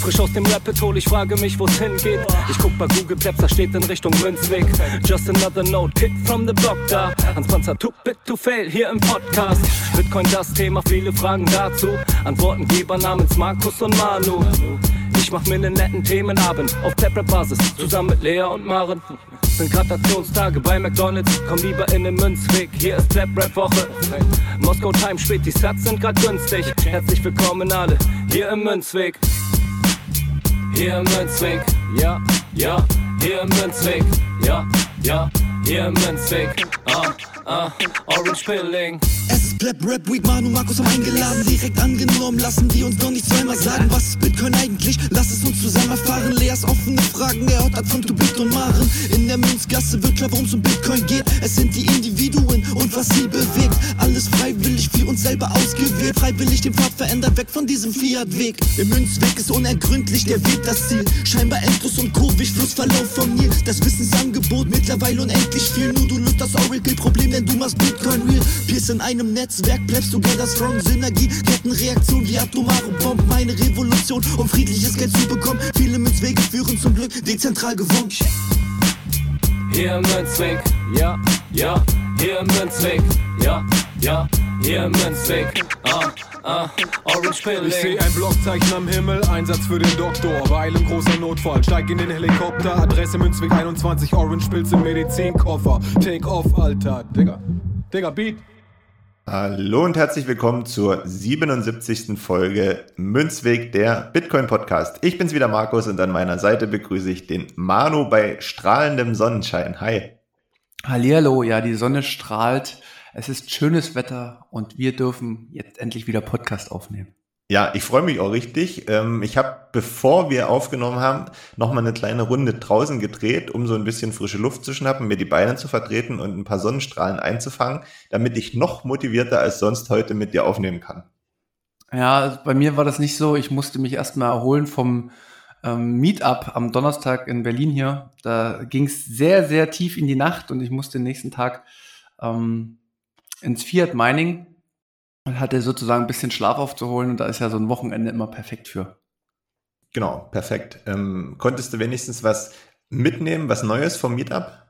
Frisch aus dem Rapid hol, ich frage mich, wo's hingeht. Ich guck bei Google Maps, da steht in Richtung Münzweg. Just another note, Kid from the block da. Hans Panzer, too bit to fail, hier im Podcast. Bitcoin das Thema, viele Fragen dazu. Antwortengeber namens Markus und Manu. Mach mir nen netten Themenabend auf Tablet-Basis, zusammen mit Lea und Maren. Sind Gratationstage bei McDonalds, komm lieber in den Münzweg, hier ist Clap-Rap-Woche. Moskau Time spät, die Sats sind grad günstig. Herzlich willkommen alle, hier im Münzweg. Hier im Münzweg, ja, ja, hier im Münzweg, ja, ja, hier im Münzweg, ah, ah, Orange Pilling. Es ist Pleb Rap Week, Manu Markus haben eingeladen, direkt angenommen. Lassen die uns doch nicht zweimal sagen, was ist Bitcoin eigentlich? Lass es uns zusammen erfahren. Leas offene Fragen, er hat von To Bit und Maren. In der Münzgasse wird klar, worum es um Bitcoin geht. Es sind die Individuen und was sie bewegt. Alles freiwillig für uns selber ausgewählt. Freiwillig den Pfad verändert, weg von diesem Fiat-Weg. Im Münzweg ist unergründlich der Weg das Ziel. Scheinbar endlos und kurvig, Flussverlauf vom Nil. Das Wissensangebot mittlerweile unendlich viel. Nur du löst das Oracle-Problem, denn du machst Bitcoin real. Pierce in einem Netzwerk, bleibst together strong. Synergie, Kettenreaktion wie atomare Bomben. Meine Revolution, um friedliches Geld zu bekommen. Viele Münzwege führen zum Glück, dezentral gewonnen. Hier im Münzweg, ja, ja, hier im Münzweg, ja, ja, hier im Münzweg, ah, ah, Orange Ich Pilling. seh ein Blockzeichen am Himmel, Einsatz für den Doktor. Weil im großer Notfall, steig in den Helikopter. Adresse Münzweg 21, Orange Pilz im Medizinkoffer. Take off, Alter. Digga. Digga, Beat. Hallo und herzlich willkommen zur 77. Folge Münzweg der Bitcoin Podcast. Ich bin's wieder Markus und an meiner Seite begrüße ich den Manu bei strahlendem Sonnenschein. Hi. Hallihallo, ja, die Sonne strahlt. Es ist schönes Wetter und wir dürfen jetzt endlich wieder Podcast aufnehmen. Ja, ich freue mich auch richtig. Ähm, Ich habe, bevor wir aufgenommen haben, nochmal eine kleine Runde draußen gedreht, um so ein bisschen frische Luft zu schnappen, mir die Beine zu vertreten und ein paar Sonnenstrahlen einzufangen, damit ich noch motivierter als sonst heute mit dir aufnehmen kann. Ja, bei mir war das nicht so. Ich musste mich erstmal erholen vom ähm, Meetup am Donnerstag in Berlin hier. Da ging es sehr, sehr tief in die Nacht und ich musste den nächsten Tag ähm, ins Fiat Mining und hatte sozusagen ein bisschen Schlaf aufzuholen und da ist ja so ein Wochenende immer perfekt für. Genau, perfekt. Ähm, konntest du wenigstens was mitnehmen, was Neues vom Meetup?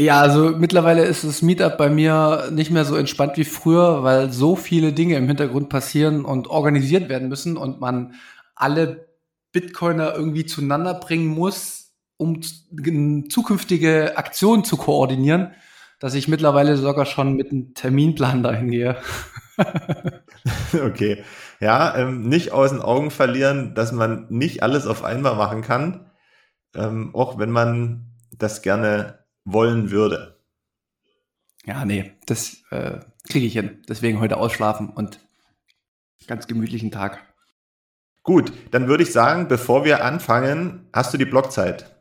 Ja, also mittlerweile ist das Meetup bei mir nicht mehr so entspannt wie früher, weil so viele Dinge im Hintergrund passieren und organisiert werden müssen und man alle Bitcoiner irgendwie zueinander bringen muss, um zukünftige Aktionen zu koordinieren, dass ich mittlerweile sogar schon mit einem Terminplan dahin gehe. Okay. Ja, ähm, nicht aus den Augen verlieren, dass man nicht alles auf einmal machen kann, ähm, auch wenn man das gerne wollen würde. Ja, nee, das äh, kriege ich hin. Deswegen heute ausschlafen und ganz gemütlichen Tag. Gut, dann würde ich sagen, bevor wir anfangen, hast du die Blockzeit.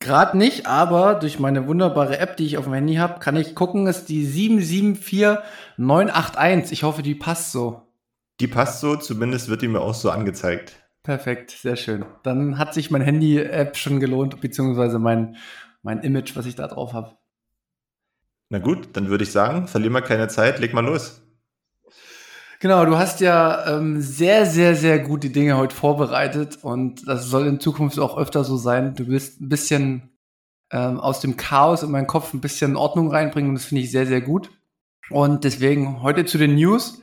Gerade nicht, aber durch meine wunderbare App, die ich auf dem Handy habe, kann ich gucken, ist die 774981. Ich hoffe, die passt so. Die passt so, zumindest wird die mir auch so angezeigt. Perfekt, sehr schön. Dann hat sich mein Handy-App schon gelohnt, beziehungsweise mein, mein Image, was ich da drauf habe. Na gut, dann würde ich sagen, verlier mal keine Zeit, leg mal los. Genau, du hast ja ähm, sehr, sehr, sehr gute Dinge heute vorbereitet und das soll in Zukunft auch öfter so sein. Du willst ein bisschen ähm, aus dem Chaos in meinen Kopf ein bisschen Ordnung reinbringen und das finde ich sehr, sehr gut. Und deswegen heute zu den News.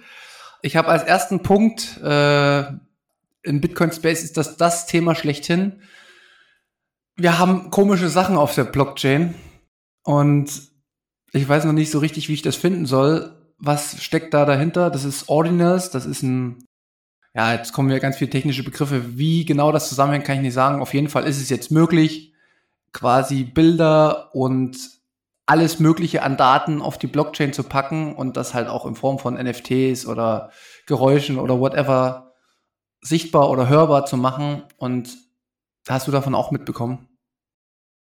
Ich habe als ersten Punkt äh, im Bitcoin Space ist das das Thema schlechthin. Wir haben komische Sachen auf der Blockchain und ich weiß noch nicht so richtig, wie ich das finden soll. Was steckt da dahinter? Das ist Ordinals, das ist ein, ja, jetzt kommen ja ganz viele technische Begriffe. Wie genau das zusammenhängt, kann ich nicht sagen. Auf jeden Fall ist es jetzt möglich, quasi Bilder und alles Mögliche an Daten auf die Blockchain zu packen und das halt auch in Form von NFTs oder Geräuschen oder whatever sichtbar oder hörbar zu machen. Und hast du davon auch mitbekommen?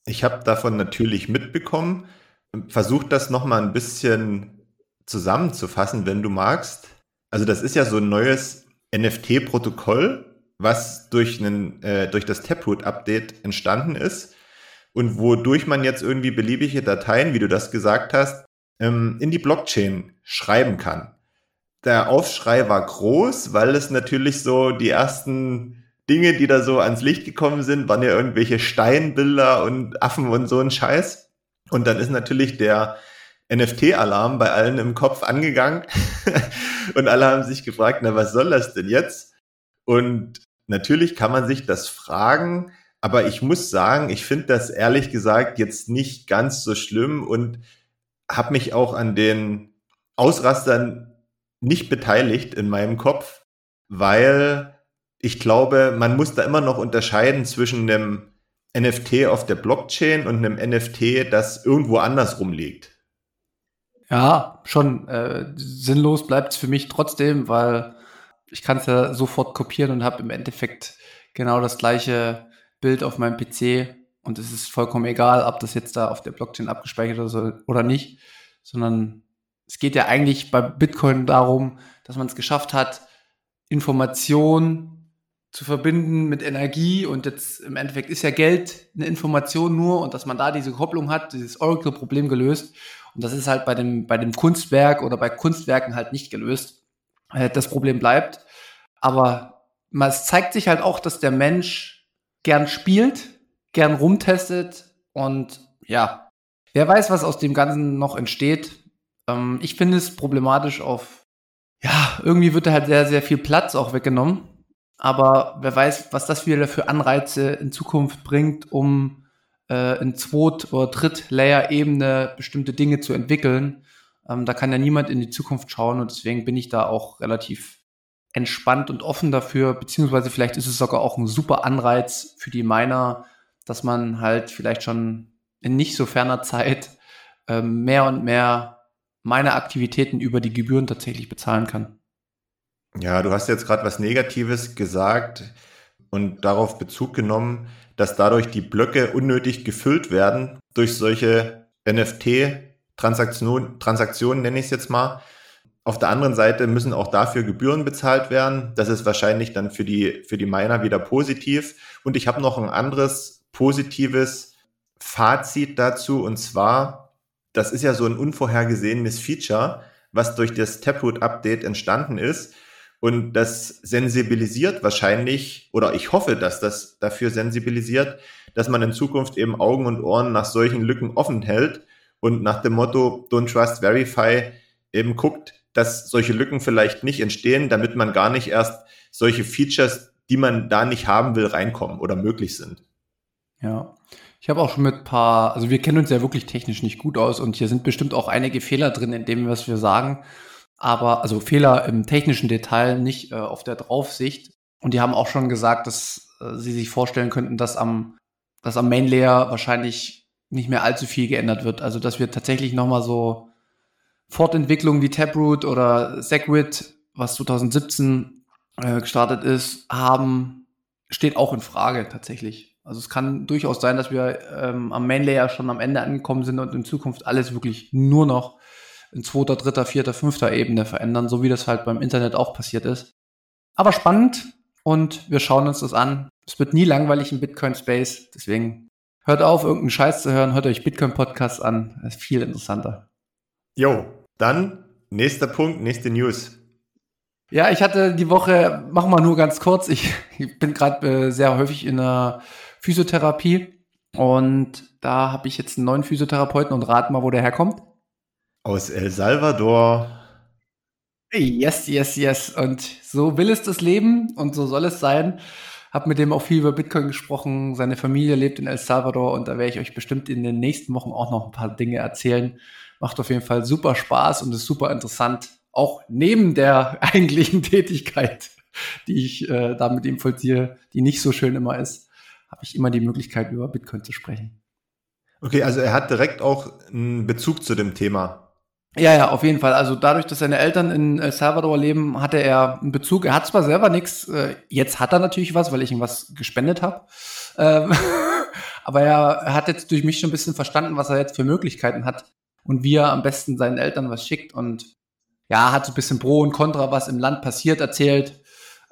Ich habe davon natürlich mitbekommen. Versuch das nochmal ein bisschen zusammenzufassen, wenn du magst. Also das ist ja so ein neues NFT-Protokoll, was durch, einen, äh, durch das Taproot-Update entstanden ist und wodurch man jetzt irgendwie beliebige Dateien, wie du das gesagt hast, ähm, in die Blockchain schreiben kann. der Aufschrei war groß, weil es natürlich so die ersten Dinge, die da so ans Licht gekommen sind, waren ja irgendwelche Steinbilder und Affen und so ein Scheiß. Und dann ist natürlich der NFT-Alarm bei allen im Kopf angegangen und alle haben sich gefragt, na, was soll das denn jetzt? Und natürlich kann man sich das fragen, aber ich muss sagen, ich finde das ehrlich gesagt jetzt nicht ganz so schlimm und habe mich auch an den Ausrastern nicht beteiligt in meinem Kopf, weil ich glaube, man muss da immer noch unterscheiden zwischen einem NFT auf der Blockchain und einem NFT, das irgendwo andersrum liegt. Ja, schon äh, sinnlos bleibt es für mich trotzdem, weil ich kann es ja sofort kopieren und habe im Endeffekt genau das gleiche Bild auf meinem PC und es ist vollkommen egal, ob das jetzt da auf der Blockchain abgespeichert ist oder nicht, sondern es geht ja eigentlich bei Bitcoin darum, dass man es geschafft hat, Information zu verbinden mit Energie und jetzt im Endeffekt ist ja Geld eine Information nur und dass man da diese Kopplung hat, dieses Oracle-Problem gelöst und das ist halt bei dem, bei dem Kunstwerk oder bei Kunstwerken halt nicht gelöst. Äh, das Problem bleibt, aber es zeigt sich halt auch, dass der Mensch gern spielt, gern rumtestet und ja, wer weiß, was aus dem Ganzen noch entsteht. Ähm, ich finde es problematisch auf, ja, irgendwie wird da halt sehr, sehr viel Platz auch weggenommen. Aber wer weiß, was das wieder für Anreize in Zukunft bringt, um äh, in Zweit- oder Dritt-Layer-Ebene bestimmte Dinge zu entwickeln. Ähm, da kann ja niemand in die Zukunft schauen und deswegen bin ich da auch relativ entspannt und offen dafür, beziehungsweise vielleicht ist es sogar auch ein super Anreiz für die Miner, dass man halt vielleicht schon in nicht so ferner Zeit ähm, mehr und mehr meine Aktivitäten über die Gebühren tatsächlich bezahlen kann. Ja, du hast jetzt gerade was Negatives gesagt und darauf Bezug genommen, dass dadurch die Blöcke unnötig gefüllt werden durch solche NFT-Transaktionen, Transaktionen nenne ich es jetzt mal. Auf der anderen Seite müssen auch dafür Gebühren bezahlt werden. Das ist wahrscheinlich dann für die, für die Miner wieder positiv. Und ich habe noch ein anderes positives Fazit dazu. Und zwar, das ist ja so ein unvorhergesehenes Feature, was durch das Taproot-Update entstanden ist. Und das sensibilisiert wahrscheinlich, oder ich hoffe, dass das dafür sensibilisiert, dass man in Zukunft eben Augen und Ohren nach solchen Lücken offen hält und nach dem Motto Don't Trust Verify eben guckt, dass solche Lücken vielleicht nicht entstehen, damit man gar nicht erst solche Features, die man da nicht haben will, reinkommen oder möglich sind. Ja, ich habe auch schon mit paar, also wir kennen uns ja wirklich technisch nicht gut aus und hier sind bestimmt auch einige Fehler drin in dem, was wir sagen. Aber, also Fehler im technischen Detail, nicht äh, auf der Draufsicht. Und die haben auch schon gesagt, dass äh, sie sich vorstellen könnten, dass am, dass am Main Layer wahrscheinlich nicht mehr allzu viel geändert wird. Also, dass wir tatsächlich nochmal so Fortentwicklungen wie Taproot oder Segwit, was 2017 äh, gestartet ist, haben, steht auch in Frage tatsächlich. Also es kann durchaus sein, dass wir ähm, am Main Layer schon am Ende angekommen sind und in Zukunft alles wirklich nur noch in zweiter, dritter, vierter, fünfter Ebene verändern, so wie das halt beim Internet auch passiert ist. Aber spannend und wir schauen uns das an. Es wird nie langweilig im Bitcoin Space, deswegen hört auf, irgendeinen Scheiß zu hören, hört euch Bitcoin Podcasts an, das ist viel interessanter. Jo, dann nächster Punkt, nächste News. Ja, ich hatte die Woche, machen wir nur ganz kurz, ich, ich bin gerade äh, sehr häufig in einer Physiotherapie. Und da habe ich jetzt einen neuen Physiotherapeuten und rat mal, wo der herkommt. Aus El Salvador. Yes, yes, yes. Und so will es das Leben und so soll es sein. Hab mit dem auch viel über Bitcoin gesprochen. Seine Familie lebt in El Salvador und da werde ich euch bestimmt in den nächsten Wochen auch noch ein paar Dinge erzählen. Macht auf jeden Fall super Spaß und ist super interessant. Auch neben der eigentlichen Tätigkeit, die ich äh, da mit ihm vollziehe, die nicht so schön immer ist habe ich immer die Möglichkeit, über Bitcoin zu sprechen. Okay, also er hat direkt auch einen Bezug zu dem Thema. Ja, ja, auf jeden Fall. Also dadurch, dass seine Eltern in El Salvador leben, hatte er einen Bezug. Er hat zwar selber nichts, äh, jetzt hat er natürlich was, weil ich ihm was gespendet habe. Ähm, aber er hat jetzt durch mich schon ein bisschen verstanden, was er jetzt für Möglichkeiten hat und wie er am besten seinen Eltern was schickt. Und ja, hat so ein bisschen Pro und Contra, was im Land passiert, erzählt.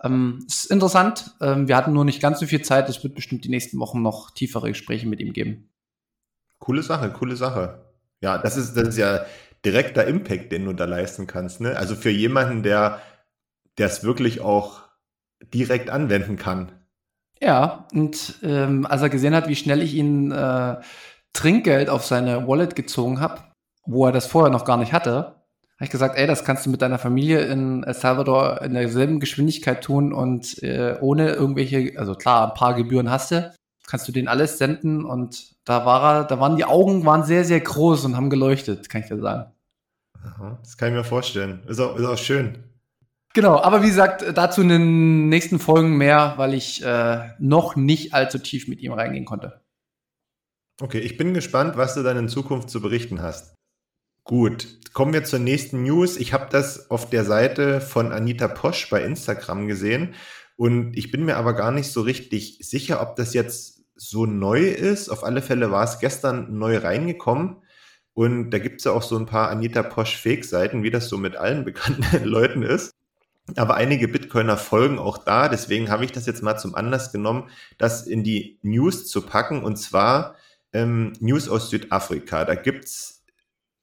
Ähm, ist interessant. Ähm, wir hatten nur nicht ganz so viel Zeit. Es wird bestimmt die nächsten Wochen noch tiefere Gespräche mit ihm geben. Coole Sache, coole Sache. Ja, das ist, das ist ja direkter Impact, den du da leisten kannst. Ne? Also für jemanden, der es wirklich auch direkt anwenden kann. Ja, und ähm, als er gesehen hat, wie schnell ich ihn äh, Trinkgeld auf seine Wallet gezogen habe, wo er das vorher noch gar nicht hatte, habe ich gesagt, ey, das kannst du mit deiner Familie in El Salvador in derselben Geschwindigkeit tun und äh, ohne irgendwelche, also klar, ein paar Gebühren hast du, kannst du denen alles senden und da war er, da waren die Augen waren sehr, sehr groß und haben geleuchtet, kann ich dir sagen. Aha, das kann ich mir vorstellen. Ist auch, ist auch schön. Genau, aber wie gesagt, dazu in den nächsten Folgen mehr, weil ich äh, noch nicht allzu tief mit ihm reingehen konnte. Okay, ich bin gespannt, was du dann in Zukunft zu berichten hast. Gut, kommen wir zur nächsten News. Ich habe das auf der Seite von Anita Posch bei Instagram gesehen und ich bin mir aber gar nicht so richtig sicher, ob das jetzt so neu ist. Auf alle Fälle war es gestern neu reingekommen und da gibt es ja auch so ein paar Anita Posch Fake-Seiten, wie das so mit allen bekannten Leuten ist. Aber einige Bitcoiner folgen auch da, deswegen habe ich das jetzt mal zum Anlass genommen, das in die News zu packen und zwar ähm, News aus Südafrika. Da gibt es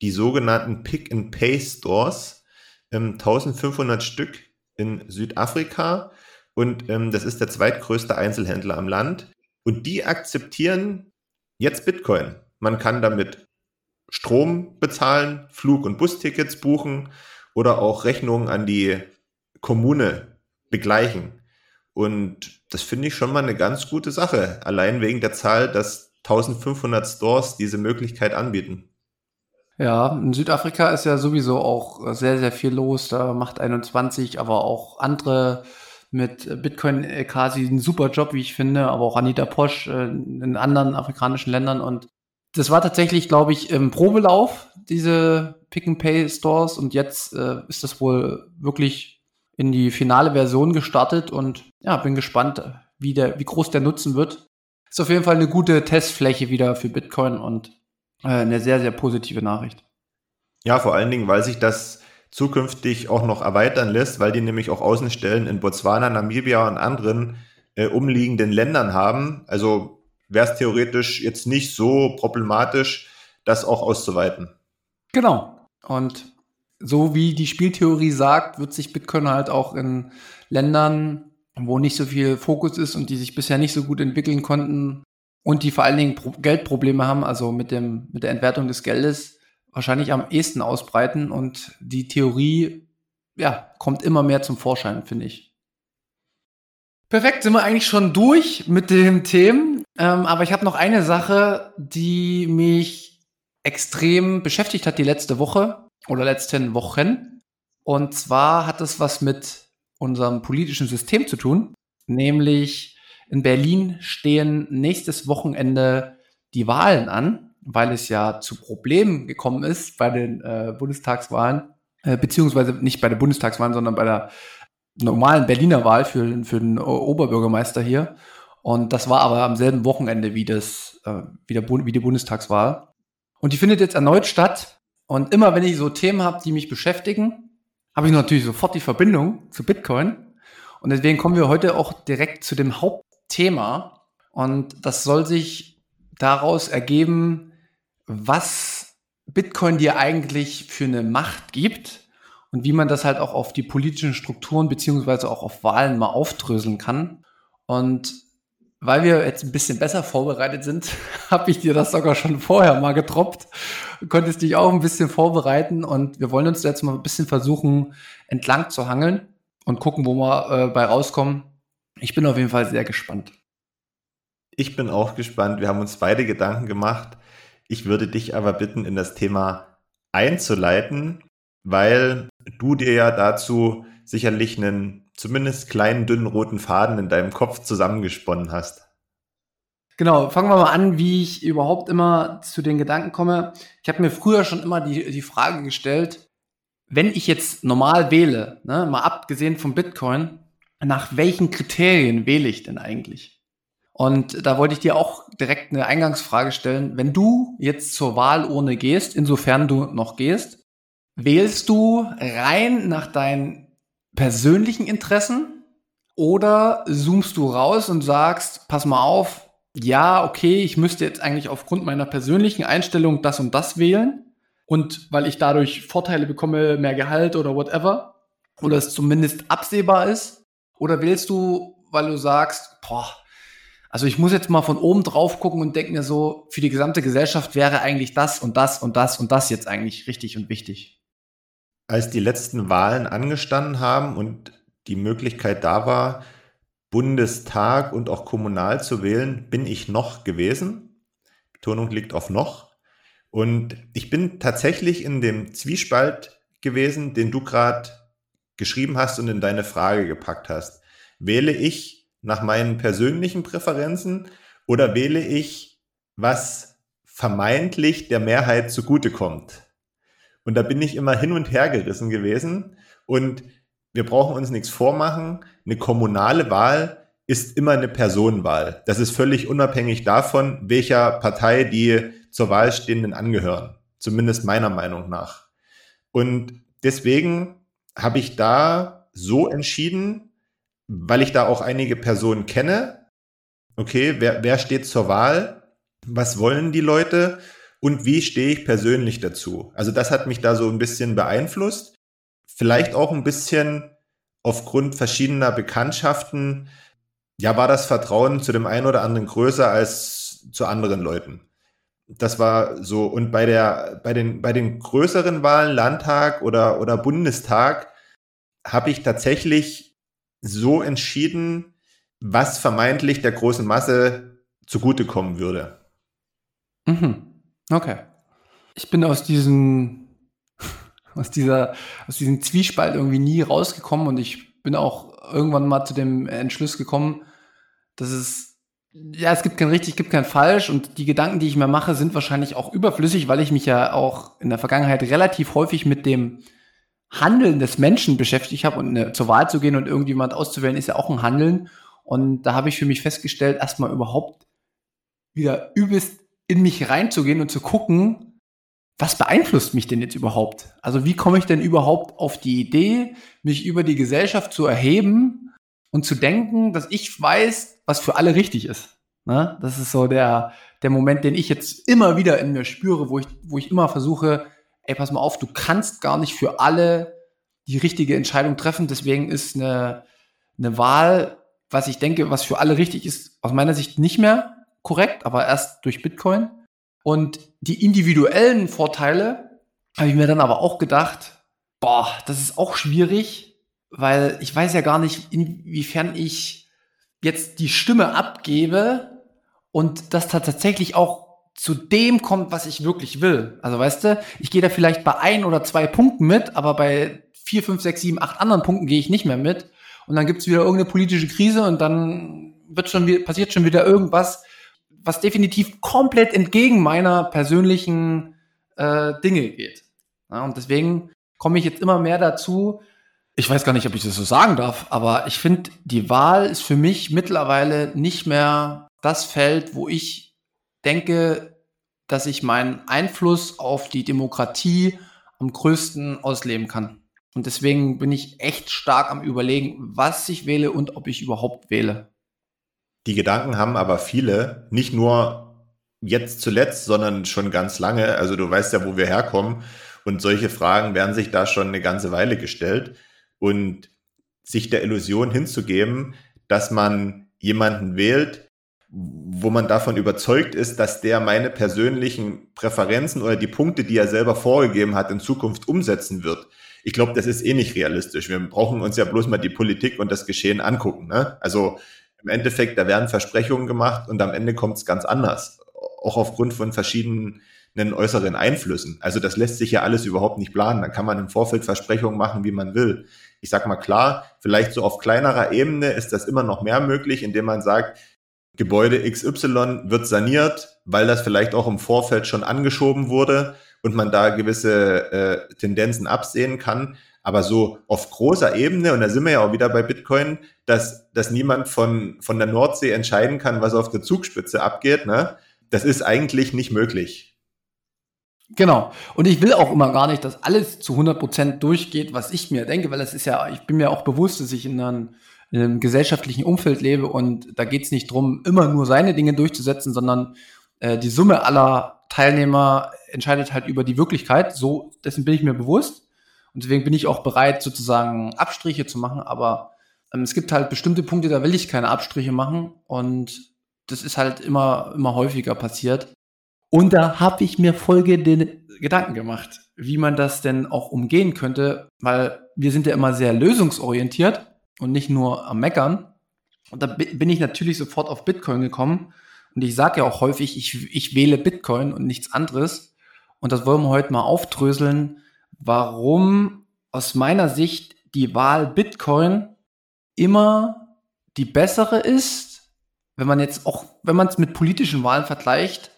die sogenannten Pick-and-Pay-Stores, ähm, 1500 Stück in Südafrika und ähm, das ist der zweitgrößte Einzelhändler am Land und die akzeptieren jetzt Bitcoin. Man kann damit Strom bezahlen, Flug- und Bustickets buchen oder auch Rechnungen an die Kommune begleichen. Und das finde ich schon mal eine ganz gute Sache, allein wegen der Zahl, dass 1500 Stores diese Möglichkeit anbieten. Ja, in Südafrika ist ja sowieso auch sehr, sehr viel los. Da macht 21, aber auch andere mit Bitcoin äh, quasi einen super Job, wie ich finde, aber auch Anita Posch äh, in anderen afrikanischen Ländern. Und das war tatsächlich, glaube ich, im Probelauf, diese Pick-and-Pay-Stores. Und jetzt äh, ist das wohl wirklich in die finale Version gestartet. Und ja, bin gespannt, wie, der, wie groß der Nutzen wird. Ist auf jeden Fall eine gute Testfläche wieder für Bitcoin und eine sehr, sehr positive Nachricht. Ja, vor allen Dingen, weil sich das zukünftig auch noch erweitern lässt, weil die nämlich auch Außenstellen in Botswana, Namibia und anderen äh, umliegenden Ländern haben. Also wäre es theoretisch jetzt nicht so problematisch, das auch auszuweiten. Genau. Und so wie die Spieltheorie sagt, wird sich Bitcoin halt auch in Ländern, wo nicht so viel Fokus ist und die sich bisher nicht so gut entwickeln konnten, und die vor allen Dingen Pro Geldprobleme haben, also mit, dem, mit der Entwertung des Geldes, wahrscheinlich am ehesten ausbreiten. Und die Theorie, ja, kommt immer mehr zum Vorschein, finde ich. Perfekt, sind wir eigentlich schon durch mit den Themen. Ähm, aber ich habe noch eine Sache, die mich extrem beschäftigt hat die letzte Woche oder letzten Wochen. Und zwar hat es was mit unserem politischen System zu tun, nämlich in Berlin stehen nächstes Wochenende die Wahlen an, weil es ja zu Problemen gekommen ist bei den äh, Bundestagswahlen, äh, beziehungsweise nicht bei den Bundestagswahlen, sondern bei der normalen Berliner Wahl für, für den Oberbürgermeister hier. Und das war aber am selben Wochenende wie, das, äh, wie, der, wie die Bundestagswahl. Und die findet jetzt erneut statt. Und immer wenn ich so Themen habe, die mich beschäftigen, habe ich natürlich sofort die Verbindung zu Bitcoin. Und deswegen kommen wir heute auch direkt zu dem Haupt Thema und das soll sich daraus ergeben, was Bitcoin dir eigentlich für eine Macht gibt und wie man das halt auch auf die politischen Strukturen beziehungsweise auch auf Wahlen mal aufdröseln kann. Und weil wir jetzt ein bisschen besser vorbereitet sind, habe ich dir das sogar schon vorher mal getroppt. Konntest dich auch ein bisschen vorbereiten und wir wollen uns jetzt mal ein bisschen versuchen, entlang zu hangeln und gucken, wo wir äh, bei rauskommen. Ich bin auf jeden Fall sehr gespannt. Ich bin auch gespannt. Wir haben uns beide Gedanken gemacht. Ich würde dich aber bitten, in das Thema einzuleiten, weil du dir ja dazu sicherlich einen zumindest kleinen, dünnen roten Faden in deinem Kopf zusammengesponnen hast. Genau, fangen wir mal an, wie ich überhaupt immer zu den Gedanken komme. Ich habe mir früher schon immer die, die Frage gestellt, wenn ich jetzt normal wähle, ne, mal abgesehen vom Bitcoin, nach welchen Kriterien wähle ich denn eigentlich? Und da wollte ich dir auch direkt eine Eingangsfrage stellen. Wenn du jetzt zur Wahlurne gehst, insofern du noch gehst, wählst du rein nach deinen persönlichen Interessen oder zoomst du raus und sagst, pass mal auf, ja, okay, ich müsste jetzt eigentlich aufgrund meiner persönlichen Einstellung das und das wählen, und weil ich dadurch Vorteile bekomme, mehr Gehalt oder whatever, oder es zumindest absehbar ist? Oder wählst du, weil du sagst, boah, also ich muss jetzt mal von oben drauf gucken und denke mir so, für die gesamte Gesellschaft wäre eigentlich das und das und das und das jetzt eigentlich richtig und wichtig. Als die letzten Wahlen angestanden haben und die Möglichkeit da war, Bundestag und auch kommunal zu wählen, bin ich noch gewesen. Betonung liegt auf noch. Und ich bin tatsächlich in dem Zwiespalt gewesen, den du gerade geschrieben hast und in deine Frage gepackt hast. Wähle ich nach meinen persönlichen Präferenzen oder wähle ich, was vermeintlich der Mehrheit zugutekommt? Und da bin ich immer hin und her gerissen gewesen. Und wir brauchen uns nichts vormachen. Eine kommunale Wahl ist immer eine Personenwahl. Das ist völlig unabhängig davon, welcher Partei die zur Wahl stehenden angehören. Zumindest meiner Meinung nach. Und deswegen habe ich da so entschieden, weil ich da auch einige Personen kenne. Okay, wer, wer steht zur Wahl? Was wollen die Leute? Und wie stehe ich persönlich dazu? Also das hat mich da so ein bisschen beeinflusst. Vielleicht auch ein bisschen aufgrund verschiedener Bekanntschaften. Ja, war das Vertrauen zu dem einen oder anderen größer als zu anderen Leuten. Das war so. Und bei der, bei den, bei den größeren Wahlen, Landtag oder, oder Bundestag, habe ich tatsächlich so entschieden, was vermeintlich der großen Masse zugutekommen würde. Mhm. Okay. Ich bin aus diesem, aus dieser, aus diesem Zwiespalt irgendwie nie rausgekommen und ich bin auch irgendwann mal zu dem Entschluss gekommen, dass es, ja, es gibt kein richtig, es gibt kein falsch und die Gedanken, die ich mir mache, sind wahrscheinlich auch überflüssig, weil ich mich ja auch in der Vergangenheit relativ häufig mit dem Handeln des Menschen beschäftigt habe und eine, zur Wahl zu gehen und irgendjemand auszuwählen, ist ja auch ein Handeln. Und da habe ich für mich festgestellt, erstmal überhaupt wieder übelst in mich reinzugehen und zu gucken, was beeinflusst mich denn jetzt überhaupt? Also wie komme ich denn überhaupt auf die Idee, mich über die Gesellschaft zu erheben und zu denken, dass ich weiß, was für alle richtig ist? Ne? Das ist so der, der Moment, den ich jetzt immer wieder in mir spüre, wo ich, wo ich immer versuche, ey, pass mal auf, du kannst gar nicht für alle die richtige Entscheidung treffen. Deswegen ist eine, eine Wahl, was ich denke, was für alle richtig ist, aus meiner Sicht nicht mehr korrekt, aber erst durch Bitcoin. Und die individuellen Vorteile habe ich mir dann aber auch gedacht, boah, das ist auch schwierig, weil ich weiß ja gar nicht, inwiefern ich jetzt die Stimme abgebe und das tatsächlich auch zu dem kommt, was ich wirklich will. Also weißt du, ich gehe da vielleicht bei ein oder zwei Punkten mit, aber bei vier, fünf, sechs, sieben, acht anderen Punkten gehe ich nicht mehr mit. Und dann gibt's wieder irgendeine politische Krise und dann wird schon passiert schon wieder irgendwas, was definitiv komplett entgegen meiner persönlichen äh, Dinge geht. Ja, und deswegen komme ich jetzt immer mehr dazu. Ich weiß gar nicht, ob ich das so sagen darf, aber ich finde, die Wahl ist für mich mittlerweile nicht mehr das Feld, wo ich denke, dass ich meinen Einfluss auf die Demokratie am größten ausleben kann. Und deswegen bin ich echt stark am Überlegen, was ich wähle und ob ich überhaupt wähle. Die Gedanken haben aber viele, nicht nur jetzt zuletzt, sondern schon ganz lange. Also du weißt ja, wo wir herkommen. Und solche Fragen werden sich da schon eine ganze Weile gestellt. Und sich der Illusion hinzugeben, dass man jemanden wählt, wo man davon überzeugt ist, dass der meine persönlichen Präferenzen oder die Punkte, die er selber vorgegeben hat, in Zukunft umsetzen wird. Ich glaube, das ist eh nicht realistisch. Wir brauchen uns ja bloß mal die Politik und das Geschehen angucken. Ne? Also im Endeffekt, da werden Versprechungen gemacht und am Ende kommt es ganz anders. Auch aufgrund von verschiedenen äußeren Einflüssen. Also das lässt sich ja alles überhaupt nicht planen. Dann kann man im Vorfeld Versprechungen machen, wie man will. Ich sag mal klar, vielleicht so auf kleinerer Ebene ist das immer noch mehr möglich, indem man sagt, Gebäude XY wird saniert, weil das vielleicht auch im Vorfeld schon angeschoben wurde und man da gewisse äh, Tendenzen absehen kann. Aber so auf großer Ebene, und da sind wir ja auch wieder bei Bitcoin, dass, dass niemand von, von der Nordsee entscheiden kann, was auf der Zugspitze abgeht, ne? das ist eigentlich nicht möglich. Genau. Und ich will auch immer gar nicht, dass alles zu 100 Prozent durchgeht, was ich mir denke, weil das ist ja, ich bin mir auch bewusst, dass ich in einem in einem gesellschaftlichen Umfeld lebe und da geht es nicht drum, immer nur seine Dinge durchzusetzen, sondern äh, die Summe aller Teilnehmer entscheidet halt über die Wirklichkeit. So, dessen bin ich mir bewusst. Und deswegen bin ich auch bereit, sozusagen Abstriche zu machen. Aber ähm, es gibt halt bestimmte Punkte, da will ich keine Abstriche machen. Und das ist halt immer, immer häufiger passiert. Und da habe ich mir folgende Gedanken gemacht, wie man das denn auch umgehen könnte, weil wir sind ja immer sehr lösungsorientiert und nicht nur am Meckern. Und da bin ich natürlich sofort auf Bitcoin gekommen. Und ich sage ja auch häufig, ich, ich wähle Bitcoin und nichts anderes. Und das wollen wir heute mal aufdröseln, warum aus meiner Sicht die Wahl Bitcoin immer die bessere ist, wenn man jetzt auch, wenn man es mit politischen Wahlen vergleicht,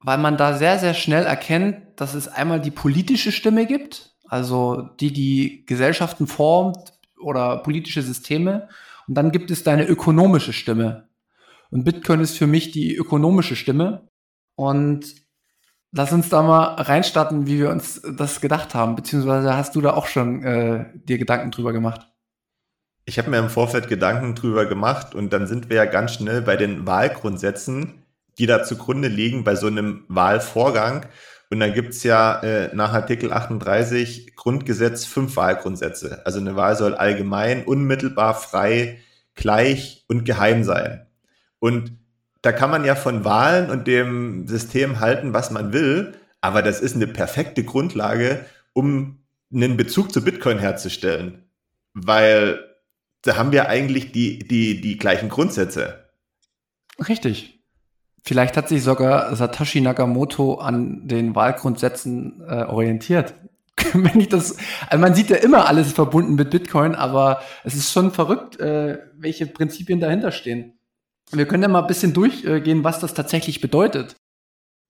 weil man da sehr, sehr schnell erkennt, dass es einmal die politische Stimme gibt, also die, die Gesellschaften formt oder politische Systeme, und dann gibt es deine ökonomische Stimme. Und Bitcoin ist für mich die ökonomische Stimme. Und lass uns da mal reinstarten, wie wir uns das gedacht haben, beziehungsweise hast du da auch schon äh, dir Gedanken drüber gemacht? Ich habe mir im Vorfeld Gedanken drüber gemacht und dann sind wir ja ganz schnell bei den Wahlgrundsätzen, die da zugrunde liegen bei so einem Wahlvorgang. Und dann gibt's ja äh, nach Artikel 38 Grundgesetz fünf Wahlgrundsätze. Also eine Wahl soll allgemein, unmittelbar, frei, gleich und geheim sein. Und da kann man ja von Wahlen und dem System halten, was man will, aber das ist eine perfekte Grundlage, um einen Bezug zu Bitcoin herzustellen. Weil da haben wir eigentlich die, die, die gleichen Grundsätze. Richtig. Vielleicht hat sich sogar Satoshi Nakamoto an den Wahlgrundsätzen äh, orientiert. Wenn ich das, also man sieht ja immer alles verbunden mit Bitcoin, aber es ist schon verrückt, äh, welche Prinzipien dahinter stehen. Wir können ja mal ein bisschen durchgehen, was das tatsächlich bedeutet.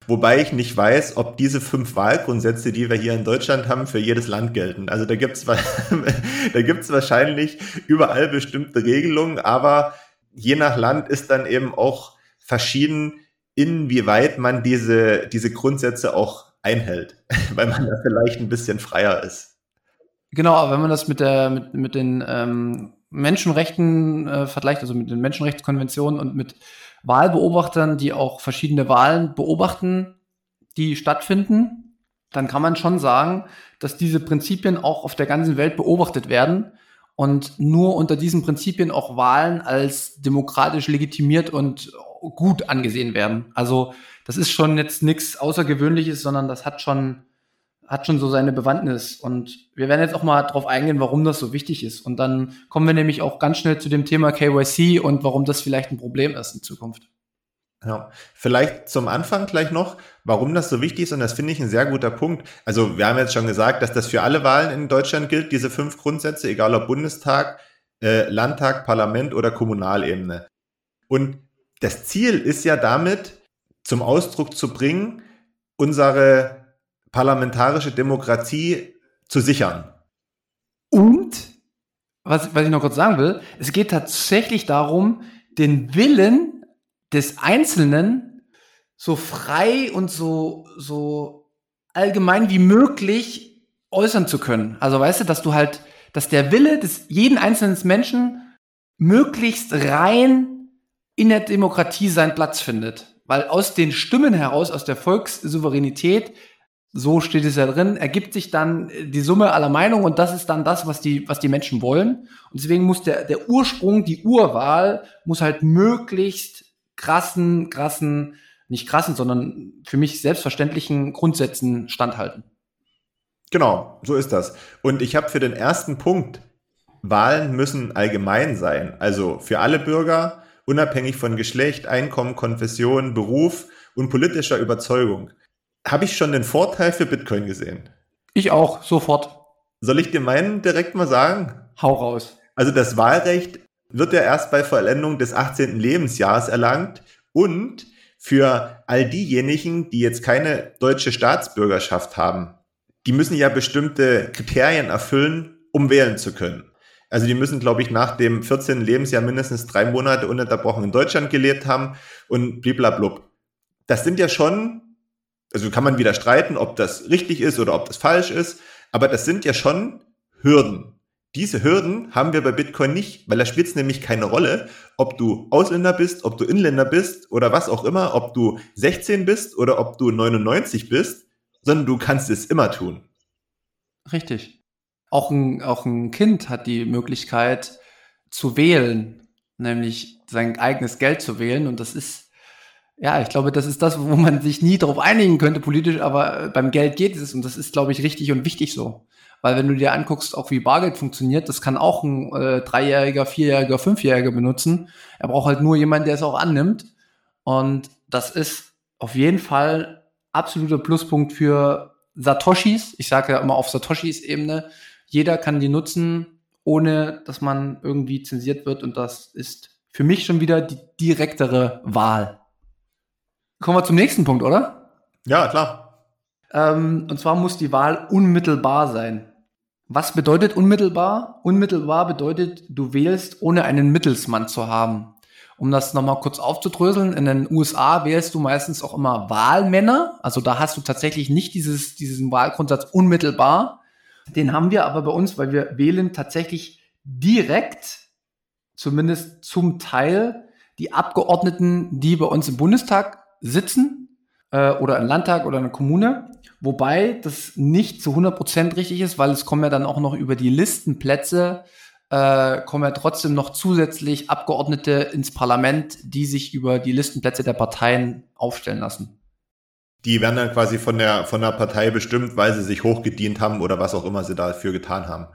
Wobei ich nicht weiß, ob diese fünf Wahlgrundsätze, die wir hier in Deutschland haben, für jedes Land gelten. Also da gibt's da gibt's wahrscheinlich überall bestimmte Regelungen, aber je nach Land ist dann eben auch verschieden, inwieweit man diese, diese Grundsätze auch einhält, weil man da vielleicht ein bisschen freier ist. Genau, aber wenn man das mit der mit, mit den ähm, Menschenrechten äh, vergleicht, also mit den Menschenrechtskonventionen und mit Wahlbeobachtern, die auch verschiedene Wahlen beobachten, die stattfinden, dann kann man schon sagen, dass diese Prinzipien auch auf der ganzen Welt beobachtet werden und nur unter diesen Prinzipien auch Wahlen als demokratisch legitimiert und gut angesehen werden. Also das ist schon jetzt nichts Außergewöhnliches, sondern das hat schon, hat schon so seine Bewandtnis. Und wir werden jetzt auch mal drauf eingehen, warum das so wichtig ist. Und dann kommen wir nämlich auch ganz schnell zu dem Thema KYC und warum das vielleicht ein Problem ist in Zukunft. Ja, vielleicht zum Anfang gleich noch, warum das so wichtig ist, und das finde ich ein sehr guter Punkt. Also wir haben jetzt schon gesagt, dass das für alle Wahlen in Deutschland gilt, diese fünf Grundsätze, egal ob Bundestag, äh, Landtag, Parlament oder Kommunalebene. Und das Ziel ist ja damit zum Ausdruck zu bringen, unsere parlamentarische Demokratie zu sichern. Und, was, was ich noch kurz sagen will, es geht tatsächlich darum, den Willen des Einzelnen so frei und so, so allgemein wie möglich äußern zu können. Also weißt du, dass du halt, dass der Wille des jeden einzelnen Menschen möglichst rein in der Demokratie seinen Platz findet. Weil aus den Stimmen heraus, aus der Volkssouveränität, so steht es ja drin, ergibt sich dann die Summe aller Meinungen und das ist dann das, was die, was die Menschen wollen. Und deswegen muss der, der Ursprung, die Urwahl, muss halt möglichst krassen, krassen, nicht krassen, sondern für mich selbstverständlichen Grundsätzen standhalten. Genau, so ist das. Und ich habe für den ersten Punkt, Wahlen müssen allgemein sein, also für alle Bürger, unabhängig von Geschlecht, Einkommen, Konfession, Beruf und politischer Überzeugung. Habe ich schon den Vorteil für Bitcoin gesehen? Ich auch, sofort. Soll ich dir meinen direkt mal sagen? Hau raus. Also das Wahlrecht wird ja erst bei Vollendung des 18. Lebensjahres erlangt und für all diejenigen, die jetzt keine deutsche Staatsbürgerschaft haben, die müssen ja bestimmte Kriterien erfüllen, um wählen zu können. Also die müssen, glaube ich, nach dem 14. Lebensjahr mindestens drei Monate ununterbrochen in Deutschland gelebt haben und bliblablub. Das sind ja schon, also kann man wieder streiten, ob das richtig ist oder ob das falsch ist, aber das sind ja schon Hürden, Diese Hürden haben wir bei Bitcoin nicht, weil da spielt es nämlich keine Rolle, ob du Ausländer bist, ob du Inländer bist oder was auch immer, ob du 16 bist oder ob du 99 bist, sondern du kannst es immer tun. Richtig. Auch ein, auch ein Kind hat die Möglichkeit zu wählen, nämlich sein eigenes Geld zu wählen. Und das ist, ja, ich glaube, das ist das, wo man sich nie darauf einigen könnte politisch, aber beim Geld geht es. Und das ist, glaube ich, richtig und wichtig so. Weil wenn du dir anguckst, auch wie Bargeld funktioniert, das kann auch ein äh, Dreijähriger, Vierjähriger, Fünfjähriger benutzen. Er braucht halt nur jemanden, der es auch annimmt. Und das ist auf jeden Fall absoluter Pluspunkt für Satoshis. Ich sage ja immer auf Satoshis Ebene. Jeder kann die nutzen, ohne dass man irgendwie zensiert wird. Und das ist für mich schon wieder die direktere Wahl. Kommen wir zum nächsten Punkt, oder? Ja, klar. Ähm, und zwar muss die Wahl unmittelbar sein. Was bedeutet unmittelbar? Unmittelbar bedeutet, du wählst, ohne einen Mittelsmann zu haben. Um das nochmal kurz aufzudröseln, in den USA wählst du meistens auch immer Wahlmänner. Also da hast du tatsächlich nicht dieses, diesen Wahlgrundsatz unmittelbar. Den haben wir aber bei uns, weil wir wählen tatsächlich direkt, zumindest zum Teil, die Abgeordneten, die bei uns im Bundestag sitzen äh, oder im Landtag oder in der Kommune. Wobei das nicht zu 100% richtig ist, weil es kommen ja dann auch noch über die Listenplätze, äh, kommen ja trotzdem noch zusätzlich Abgeordnete ins Parlament, die sich über die Listenplätze der Parteien aufstellen lassen. Die werden dann quasi von der, von der Partei bestimmt, weil sie sich hochgedient haben oder was auch immer sie dafür getan haben.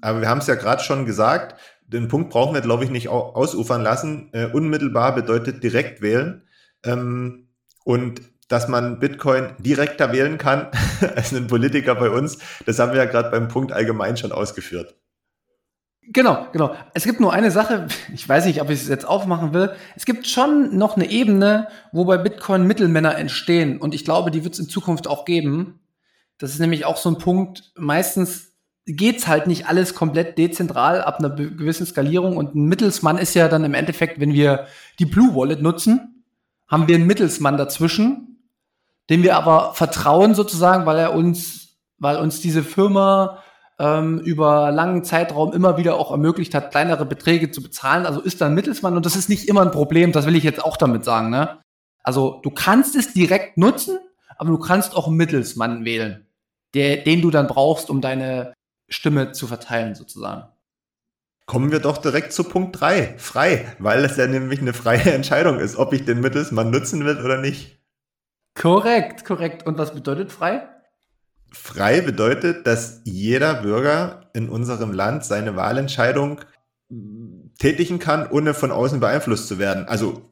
Aber wir haben es ja gerade schon gesagt, den Punkt brauchen wir, glaube ich, nicht ausufern lassen. Äh, unmittelbar bedeutet direkt wählen. Ähm, und dass man Bitcoin direkter wählen kann als ein Politiker bei uns. Das haben wir ja gerade beim Punkt allgemein schon ausgeführt. Genau, genau. Es gibt nur eine Sache, ich weiß nicht, ob ich es jetzt aufmachen will. Es gibt schon noch eine Ebene, wo bei Bitcoin Mittelmänner entstehen. Und ich glaube, die wird es in Zukunft auch geben. Das ist nämlich auch so ein Punkt. Meistens geht's halt nicht alles komplett dezentral ab einer gewissen Skalierung. Und ein Mittelsmann ist ja dann im Endeffekt, wenn wir die Blue Wallet nutzen, haben wir einen Mittelsmann dazwischen, dem wir aber vertrauen sozusagen, weil er uns, weil uns diese Firma ähm, über langen Zeitraum immer wieder auch ermöglicht hat, kleinere Beträge zu bezahlen. Also ist da ein Mittelsmann und das ist nicht immer ein Problem, das will ich jetzt auch damit sagen. Ne? Also du kannst es direkt nutzen, aber du kannst auch einen Mittelsmann wählen, der, den du dann brauchst, um deine Stimme zu verteilen sozusagen. Kommen wir doch direkt zu Punkt drei frei, weil es ja nämlich eine freie Entscheidung ist, ob ich den Mittelsmann nutzen will oder nicht. Korrekt, korrekt. Und was bedeutet frei? Frei bedeutet, dass jeder Bürger in unserem Land seine Wahlentscheidung tätigen kann, ohne von außen beeinflusst zu werden. Also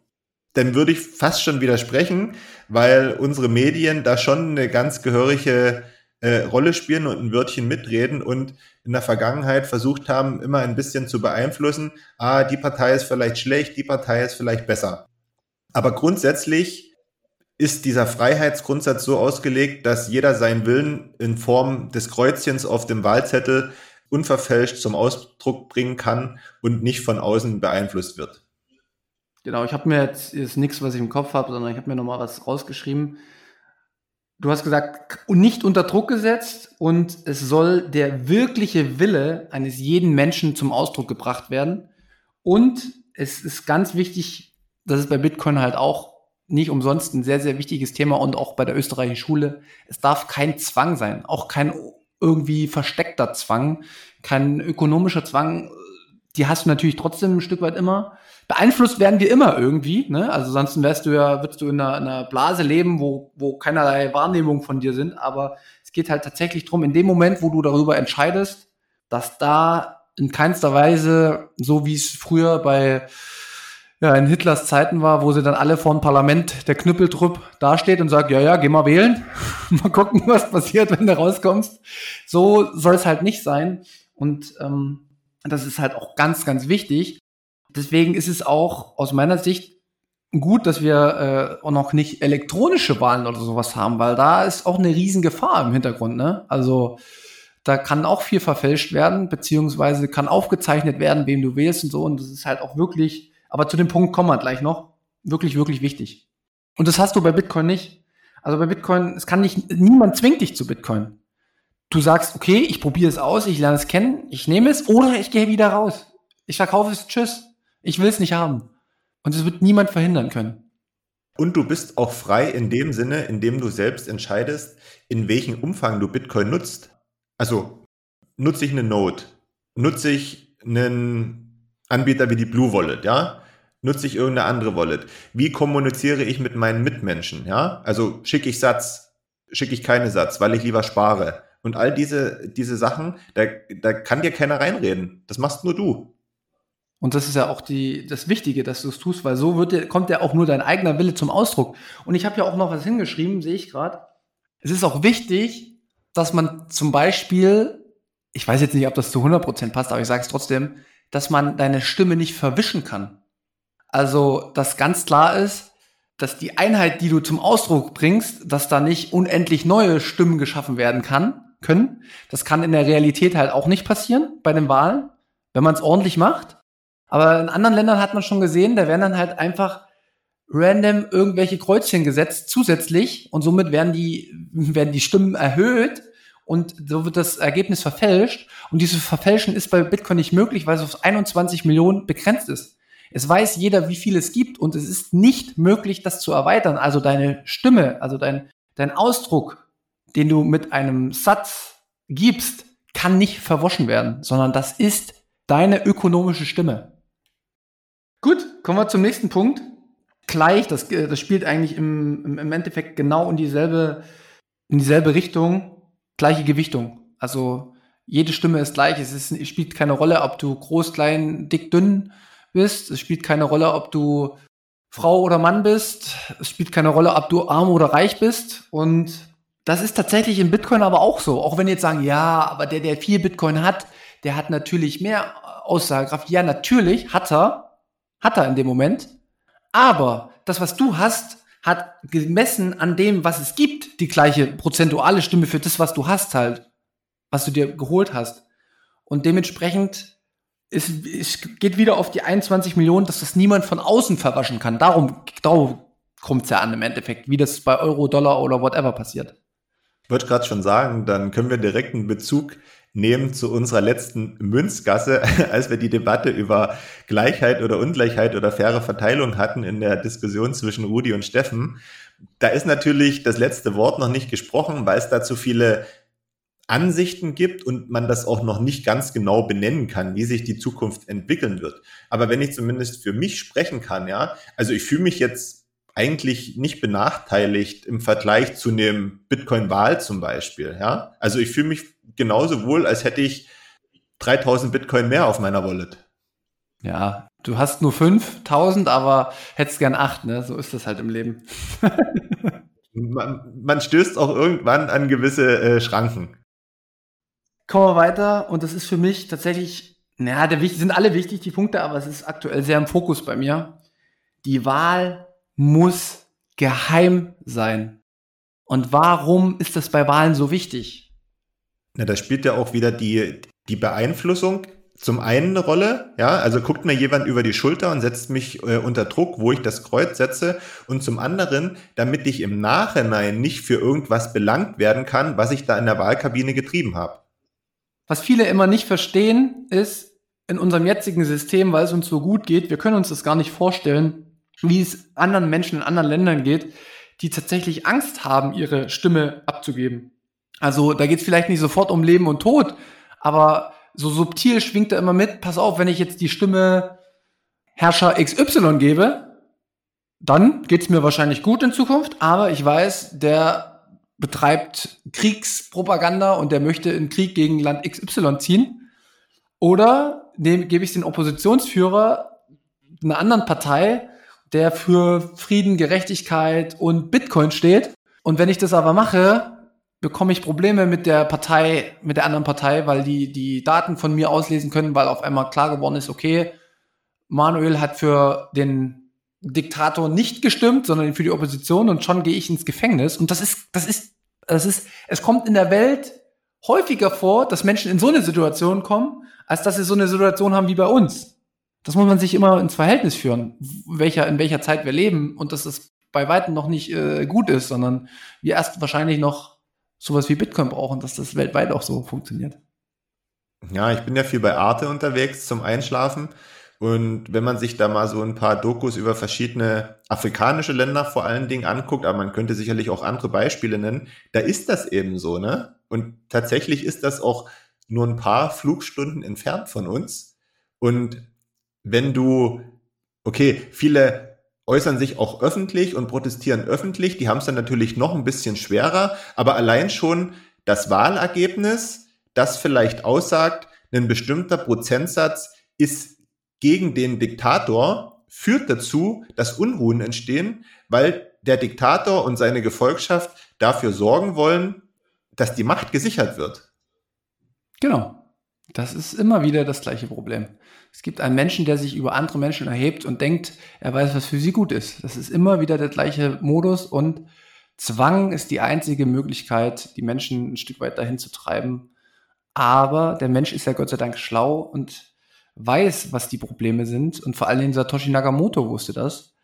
dann würde ich fast schon widersprechen, weil unsere Medien da schon eine ganz gehörige äh, Rolle spielen und ein Wörtchen mitreden und in der Vergangenheit versucht haben, immer ein bisschen zu beeinflussen, ah, die Partei ist vielleicht schlecht, die Partei ist vielleicht besser. Aber grundsätzlich ist dieser Freiheitsgrundsatz so ausgelegt, dass jeder seinen Willen in Form des Kreuzchens auf dem Wahlzettel unverfälscht zum Ausdruck bringen kann und nicht von außen beeinflusst wird. Genau, ich habe mir jetzt ist nichts, was ich im Kopf habe, sondern ich habe mir nochmal was rausgeschrieben. Du hast gesagt, nicht unter Druck gesetzt und es soll der wirkliche Wille eines jeden Menschen zum Ausdruck gebracht werden. Und es ist ganz wichtig, das ist bei Bitcoin halt auch nicht umsonst ein sehr, sehr wichtiges Thema und auch bei der österreichischen Schule. Es darf kein Zwang sein, auch kein irgendwie versteckter Zwang, kein ökonomischer Zwang. Die hast du natürlich trotzdem ein Stück weit immer. Beeinflusst werden wir immer irgendwie, ne? Also sonst wärst du ja, würdest du in einer, in einer Blase leben, wo, wo keinerlei Wahrnehmungen von dir sind. Aber es geht halt tatsächlich drum, in dem Moment, wo du darüber entscheidest, dass da in keinster Weise, so wie es früher bei ja, in Hitlers Zeiten war, wo sie dann alle vor dem Parlament, der Knüppeltrupp dasteht und sagt, ja, ja, geh mal wählen. mal gucken, was passiert, wenn du rauskommst. So soll es halt nicht sein. Und ähm, das ist halt auch ganz, ganz wichtig. Deswegen ist es auch aus meiner Sicht gut, dass wir äh, auch noch nicht elektronische Wahlen oder sowas haben, weil da ist auch eine Riesengefahr im Hintergrund. Ne? Also da kann auch viel verfälscht werden, beziehungsweise kann aufgezeichnet werden, wem du wählst und so. Und das ist halt auch wirklich aber zu dem Punkt kommen wir gleich noch. Wirklich, wirklich wichtig. Und das hast du bei Bitcoin nicht. Also bei Bitcoin, es kann nicht, niemand zwingt dich zu Bitcoin. du sagst, okay, ich probiere es aus, ich lerne es kennen, ich nehme es oder ich gehe wieder raus. Ich verkaufe es, tschüss. Ich will es nicht haben. Und es wird niemand verhindern können. Und du bist auch frei in dem Sinne, in dem du selbst entscheidest, in welchem Umfang du Bitcoin nutzt. Also nutze ich eine Node, nutze ich einen Anbieter wie die Blue Wallet, ja? Nutze ich irgendeine andere Wallet? Wie kommuniziere ich mit meinen Mitmenschen, ja? Also schicke ich Satz, schicke ich keine Satz, weil ich lieber spare. Und all diese, diese Sachen, da, da kann dir keiner reinreden. Das machst nur du. Und das ist ja auch die, das Wichtige, dass du es tust, weil so wird, kommt ja auch nur dein eigener Wille zum Ausdruck. Und ich habe ja auch noch was hingeschrieben, sehe ich gerade. Es ist auch wichtig, dass man zum Beispiel, ich weiß jetzt nicht, ob das zu 100% passt, aber ich sage es trotzdem, dass man deine Stimme nicht verwischen kann. Also, dass ganz klar ist, dass die Einheit, die du zum Ausdruck bringst, dass da nicht unendlich neue Stimmen geschaffen werden kann, können. Das kann in der Realität halt auch nicht passieren bei den Wahlen, wenn man es ordentlich macht. Aber in anderen Ländern hat man schon gesehen, da werden dann halt einfach random irgendwelche Kreuzchen gesetzt zusätzlich und somit werden die, werden die Stimmen erhöht und so wird das Ergebnis verfälscht. Und dieses Verfälschen ist bei Bitcoin nicht möglich, weil es auf 21 Millionen begrenzt ist. Es weiß jeder, wie viel es gibt und es ist nicht möglich, das zu erweitern. Also deine Stimme, also dein, dein Ausdruck, den du mit einem Satz gibst, kann nicht verwaschen werden, sondern das ist deine ökonomische Stimme. Gut, kommen wir zum nächsten Punkt. Gleich, das, äh, das spielt eigentlich im, im Endeffekt genau in dieselbe, in dieselbe Richtung, gleiche Gewichtung. Also jede Stimme ist gleich. Es, ist, es spielt keine Rolle, ob du groß, klein, dick, dünn bist. Es spielt keine Rolle, ob du Frau oder Mann bist. Es spielt keine Rolle, ob du arm oder reich bist. Und das ist tatsächlich in Bitcoin aber auch so. Auch wenn jetzt sagen, ja, aber der, der viel Bitcoin hat, der hat natürlich mehr Aussagekraft. Ja, natürlich hat er, hat er in dem Moment. Aber das, was du hast, hat gemessen an dem, was es gibt, die gleiche prozentuale Stimme für das, was du hast halt, was du dir geholt hast. Und dementsprechend ist, es geht wieder auf die 21 Millionen, dass das niemand von außen verwaschen kann. Darum, darum kommt es ja an im Endeffekt, wie das bei Euro, Dollar oder whatever passiert. Ich wollte gerade schon sagen, dann können wir direkt einen Bezug nehmen zu unserer letzten Münzgasse, als wir die Debatte über Gleichheit oder Ungleichheit oder faire Verteilung hatten in der Diskussion zwischen Rudi und Steffen. Da ist natürlich das letzte Wort noch nicht gesprochen, weil es da zu viele Ansichten gibt und man das auch noch nicht ganz genau benennen kann, wie sich die Zukunft entwickeln wird. Aber wenn ich zumindest für mich sprechen kann, ja, also ich fühle mich jetzt eigentlich nicht benachteiligt im Vergleich zu einem Bitcoin-Wahl zum Beispiel, ja. Also ich fühle mich genauso wohl, als hätte ich 3000 Bitcoin mehr auf meiner Wallet. Ja, du hast nur 5000, aber hättest gern 8, ne? So ist das halt im Leben. man, man, stößt auch irgendwann an gewisse äh, Schranken. Kommen wir weiter und das ist für mich tatsächlich, naja, der, sind alle wichtig, die Punkte, aber es ist aktuell sehr im Fokus bei mir. Die Wahl muss geheim sein. Und warum ist das bei Wahlen so wichtig? Na, da spielt ja auch wieder die, die Beeinflussung zum einen eine Rolle, ja, also guckt mir jemand über die Schulter und setzt mich äh, unter Druck, wo ich das Kreuz setze, und zum anderen, damit ich im Nachhinein nicht für irgendwas belangt werden kann, was ich da in der Wahlkabine getrieben habe. Was viele immer nicht verstehen, ist in unserem jetzigen System, weil es uns so gut geht, wir können uns das gar nicht vorstellen, wie es anderen Menschen in anderen Ländern geht, die tatsächlich Angst haben, ihre Stimme abzugeben. Also da geht es vielleicht nicht sofort um Leben und Tod, aber so subtil schwingt er immer mit, pass auf, wenn ich jetzt die Stimme Herrscher XY gebe, dann geht es mir wahrscheinlich gut in Zukunft, aber ich weiß, der betreibt Kriegspropaganda und der möchte in Krieg gegen Land XY ziehen. Oder gebe ich den Oppositionsführer einer anderen Partei, der für Frieden, Gerechtigkeit und Bitcoin steht. Und wenn ich das aber mache, bekomme ich Probleme mit der Partei, mit der anderen Partei, weil die die Daten von mir auslesen können, weil auf einmal klar geworden ist, okay, Manuel hat für den Diktator nicht gestimmt, sondern für die Opposition und schon gehe ich ins Gefängnis. Und das ist, das ist, das ist, es kommt in der Welt häufiger vor, dass Menschen in so eine Situation kommen, als dass sie so eine Situation haben wie bei uns. Das muss man sich immer ins Verhältnis führen, welcher, in welcher Zeit wir leben und dass es bei weitem noch nicht äh, gut ist, sondern wir erst wahrscheinlich noch sowas wie Bitcoin brauchen, dass das weltweit auch so funktioniert. Ja, ich bin ja viel bei Arte unterwegs zum Einschlafen. Und wenn man sich da mal so ein paar Dokus über verschiedene afrikanische Länder vor allen Dingen anguckt, aber man könnte sicherlich auch andere Beispiele nennen, da ist das eben so, ne? Und tatsächlich ist das auch nur ein paar Flugstunden entfernt von uns. Und wenn du, okay, viele äußern sich auch öffentlich und protestieren öffentlich, die haben es dann natürlich noch ein bisschen schwerer, aber allein schon das Wahlergebnis, das vielleicht aussagt, ein bestimmter Prozentsatz ist gegen den Diktator führt dazu, dass Unruhen entstehen, weil der Diktator und seine Gefolgschaft dafür sorgen wollen, dass die Macht gesichert wird. Genau. Das ist immer wieder das gleiche Problem. Es gibt einen Menschen, der sich über andere Menschen erhebt und denkt, er weiß, was für sie gut ist. Das ist immer wieder der gleiche Modus und Zwang ist die einzige Möglichkeit, die Menschen ein Stück weit dahin zu treiben. Aber der Mensch ist ja Gott sei Dank schlau und weiß, was die Probleme sind. Und vor allem Satoshi Nakamoto wusste das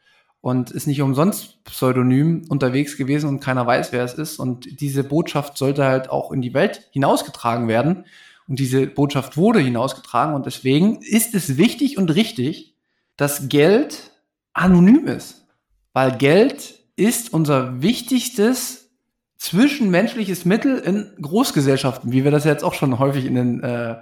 und ist nicht umsonst pseudonym unterwegs gewesen und keiner weiß, wer es ist. Und diese Botschaft sollte halt auch in die Welt hinausgetragen werden. Und diese Botschaft wurde hinausgetragen. Und deswegen ist es wichtig und richtig, dass Geld anonym ist. Weil Geld ist unser wichtigstes zwischenmenschliches Mittel in Großgesellschaften, wie wir das jetzt auch schon häufig in den äh,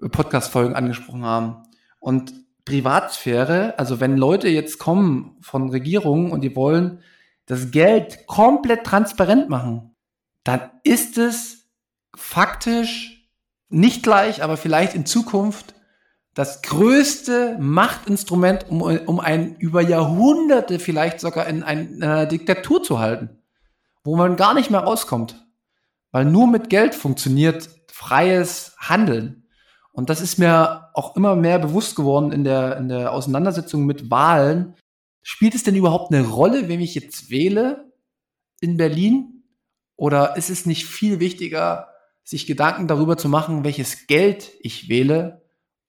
Podcast-Folgen angesprochen haben. Und Privatsphäre, also wenn Leute jetzt kommen von Regierungen und die wollen das Geld komplett transparent machen, dann ist es faktisch nicht gleich, aber vielleicht in Zukunft das größte Machtinstrument, um, um ein über Jahrhunderte vielleicht sogar in einer Diktatur zu halten, wo man gar nicht mehr rauskommt. Weil nur mit Geld funktioniert freies Handeln. Und das ist mir auch immer mehr bewusst geworden in der, in der Auseinandersetzung mit Wahlen. Spielt es denn überhaupt eine Rolle, wem ich jetzt wähle in Berlin? Oder ist es nicht viel wichtiger, sich Gedanken darüber zu machen, welches Geld ich wähle?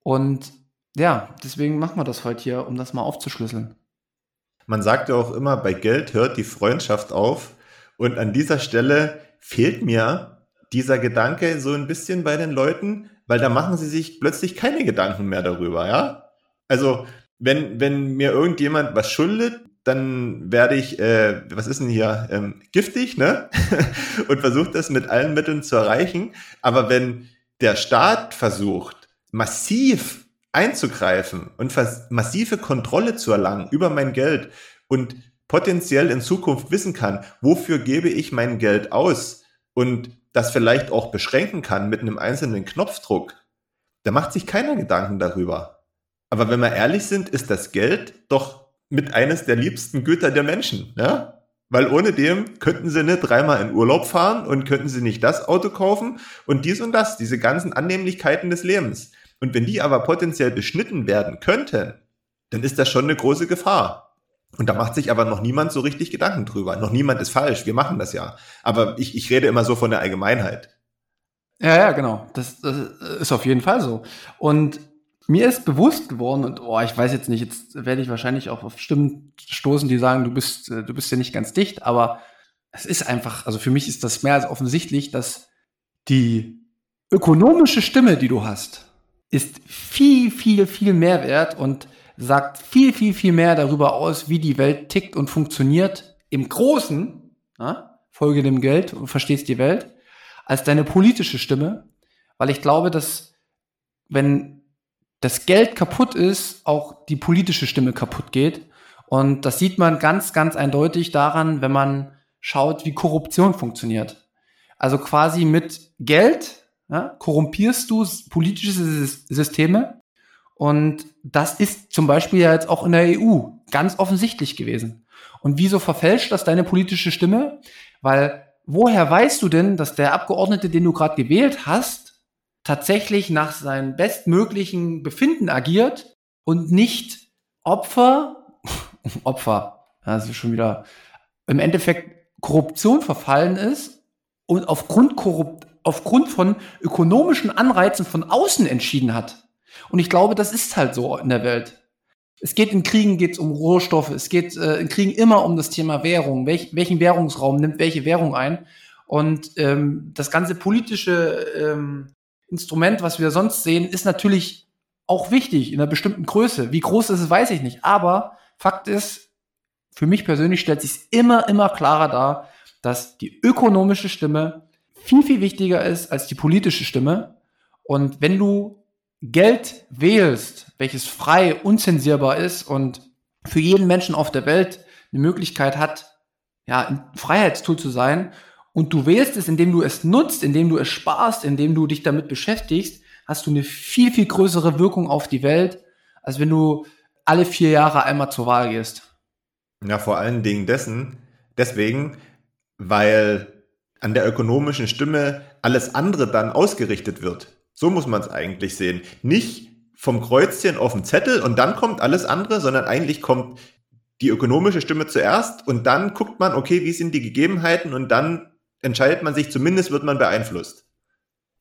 Und ja, deswegen machen wir das heute hier, um das mal aufzuschlüsseln. Man sagt ja auch immer, bei Geld hört die Freundschaft auf. Und an dieser Stelle fehlt mir dieser Gedanke so ein bisschen bei den Leuten, weil da machen sie sich plötzlich keine Gedanken mehr darüber, ja? Also, wenn, wenn mir irgendjemand was schuldet, dann werde ich, äh, was ist denn hier, ähm, giftig, ne? und versuche das mit allen Mitteln zu erreichen. Aber wenn der Staat versucht, massiv einzugreifen und massive Kontrolle zu erlangen über mein Geld und potenziell in Zukunft wissen kann, wofür gebe ich mein Geld aus und das vielleicht auch beschränken kann mit einem einzelnen Knopfdruck, da macht sich keiner Gedanken darüber. Aber wenn wir ehrlich sind, ist das Geld doch mit eines der liebsten Güter der Menschen, ja? Weil ohne dem könnten sie nicht dreimal in Urlaub fahren und könnten sie nicht das Auto kaufen und dies und das, diese ganzen Annehmlichkeiten des Lebens. Und wenn die aber potenziell beschnitten werden könnten, dann ist das schon eine große Gefahr. Und da macht sich aber noch niemand so richtig Gedanken drüber. Noch niemand ist falsch, wir machen das ja. Aber ich, ich rede immer so von der Allgemeinheit. Ja, ja, genau. Das, das ist auf jeden Fall so. Und mir ist bewusst geworden, und oh, ich weiß jetzt nicht, jetzt werde ich wahrscheinlich auch auf Stimmen stoßen, die sagen, du bist, äh, du bist ja nicht ganz dicht, aber es ist einfach, also für mich ist das mehr als offensichtlich, dass die ökonomische Stimme, die du hast, ist viel, viel, viel mehr wert und sagt viel, viel, viel mehr darüber aus, wie die Welt tickt und funktioniert im Großen, ja, folge dem Geld und verstehst die Welt, als deine politische Stimme, weil ich glaube, dass wenn das Geld kaputt ist, auch die politische Stimme kaputt geht. Und das sieht man ganz, ganz eindeutig daran, wenn man schaut, wie Korruption funktioniert. Also quasi mit Geld ja, korrumpierst du politische Systeme und das ist zum Beispiel ja jetzt auch in der EU ganz offensichtlich gewesen. Und wieso verfälscht das deine politische Stimme? Weil woher weißt du denn, dass der Abgeordnete, den du gerade gewählt hast, tatsächlich nach seinem bestmöglichen Befinden agiert und nicht Opfer, Opfer, also schon wieder im Endeffekt Korruption verfallen ist und aufgrund, Korrupt, aufgrund von ökonomischen Anreizen von außen entschieden hat. Und ich glaube, das ist halt so in der Welt. Es geht in Kriegen geht's um Rohstoffe, es geht äh, in Kriegen immer um das Thema Währung. Welch, welchen Währungsraum nimmt welche Währung ein? Und ähm, das ganze politische ähm, Instrument, was wir sonst sehen, ist natürlich auch wichtig in einer bestimmten Größe. Wie groß ist es, weiß ich nicht. Aber Fakt ist, für mich persönlich stellt sich immer, immer klarer dar, dass die ökonomische Stimme viel, viel wichtiger ist als die politische Stimme. Und wenn du Geld wählst, welches frei, unzensierbar ist und für jeden Menschen auf der Welt eine Möglichkeit hat, ja, ein Freiheitstool zu sein, und du wählst es, indem du es nutzt, indem du es sparst, indem du dich damit beschäftigst, hast du eine viel, viel größere Wirkung auf die Welt, als wenn du alle vier Jahre einmal zur Wahl gehst. Ja, vor allen Dingen dessen, deswegen, weil an der ökonomischen Stimme alles andere dann ausgerichtet wird. So muss man es eigentlich sehen. Nicht vom Kreuzchen auf den Zettel und dann kommt alles andere, sondern eigentlich kommt die ökonomische Stimme zuerst und dann guckt man, okay, wie sind die Gegebenheiten und dann entscheidet man sich, zumindest wird man beeinflusst.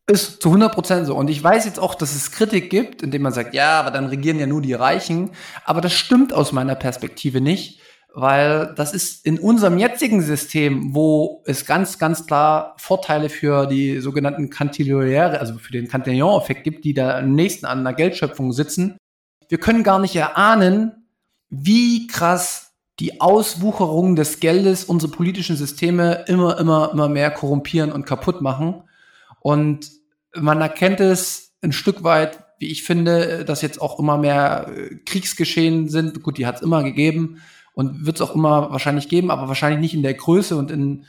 Ist zu 100% so. Und ich weiß jetzt auch, dass es Kritik gibt, indem man sagt, ja, aber dann regieren ja nur die Reichen. Aber das stimmt aus meiner Perspektive nicht, weil das ist in unserem jetzigen System, wo es ganz, ganz klar Vorteile für die sogenannten Cantilloniere, also für den Cantillon-Effekt gibt, die da am nächsten an der Geldschöpfung sitzen. Wir können gar nicht erahnen, wie krass die Auswucherung des Geldes unsere politischen Systeme immer, immer, immer mehr korrumpieren und kaputt machen. Und man erkennt es ein Stück weit, wie ich finde, dass jetzt auch immer mehr äh, Kriegsgeschehen sind. Gut, die hat es immer gegeben und wird es auch immer wahrscheinlich geben, aber wahrscheinlich nicht in der Größe und in,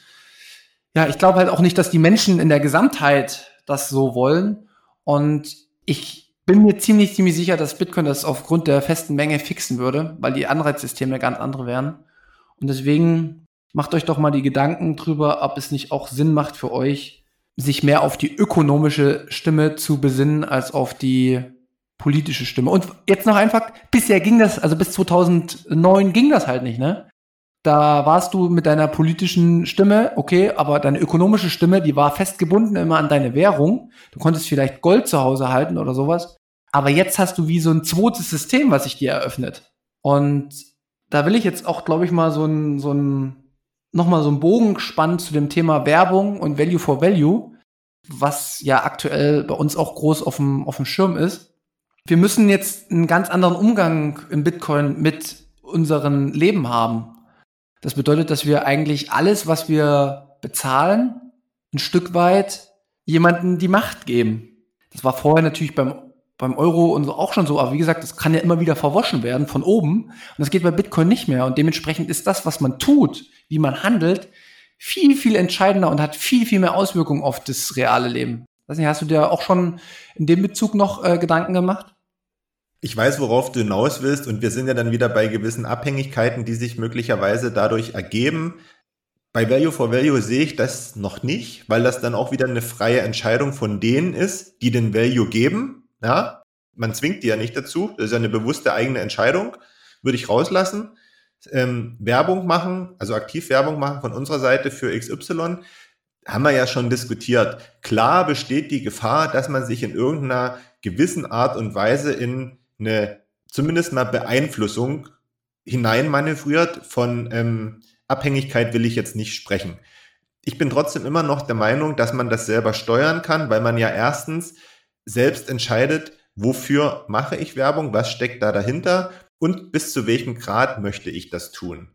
ja, ich glaube halt auch nicht, dass die Menschen in der Gesamtheit das so wollen. Und ich bin mir ziemlich, ziemlich sicher, dass Bitcoin das aufgrund der festen Menge fixen würde, weil die Anreizsysteme ganz andere wären. Und deswegen macht euch doch mal die Gedanken drüber, ob es nicht auch Sinn macht für euch, sich mehr auf die ökonomische Stimme zu besinnen als auf die politische Stimme. Und jetzt noch einfach, bisher ging das, also bis 2009 ging das halt nicht, ne? Da warst du mit deiner politischen Stimme, okay, aber deine ökonomische Stimme, die war festgebunden immer an deine Währung. Du konntest vielleicht Gold zu Hause halten oder sowas. Aber jetzt hast du wie so ein zweites System, was sich dir eröffnet. Und da will ich jetzt auch, glaube ich, mal so ein, so ein, nochmal so einen Bogen spannen zu dem Thema Werbung und Value for Value, was ja aktuell bei uns auch groß auf dem, auf dem Schirm ist. Wir müssen jetzt einen ganz anderen Umgang im Bitcoin mit unserem Leben haben. Das bedeutet, dass wir eigentlich alles, was wir bezahlen, ein Stück weit jemanden die Macht geben. Das war vorher natürlich beim, beim Euro und so auch schon so, aber wie gesagt, das kann ja immer wieder verwaschen werden von oben. Und das geht bei Bitcoin nicht mehr. Und dementsprechend ist das, was man tut, wie man handelt, viel, viel entscheidender und hat viel, viel mehr Auswirkungen auf das reale Leben. Weiß nicht, hast du dir auch schon in dem Bezug noch äh, Gedanken gemacht? Ich weiß, worauf du hinaus willst und wir sind ja dann wieder bei gewissen Abhängigkeiten, die sich möglicherweise dadurch ergeben. Bei Value for Value sehe ich das noch nicht, weil das dann auch wieder eine freie Entscheidung von denen ist, die den Value geben. Ja, man zwingt die ja nicht dazu. Das ist ja eine bewusste eigene Entscheidung. Würde ich rauslassen. Ähm, Werbung machen, also aktiv Werbung machen von unserer Seite für XY, haben wir ja schon diskutiert. Klar besteht die Gefahr, dass man sich in irgendeiner gewissen Art und Weise in eine zumindest mal Beeinflussung hineinmanövriert. Von ähm, Abhängigkeit will ich jetzt nicht sprechen. Ich bin trotzdem immer noch der Meinung, dass man das selber steuern kann, weil man ja erstens selbst entscheidet, wofür mache ich Werbung, was steckt da dahinter und bis zu welchem Grad möchte ich das tun.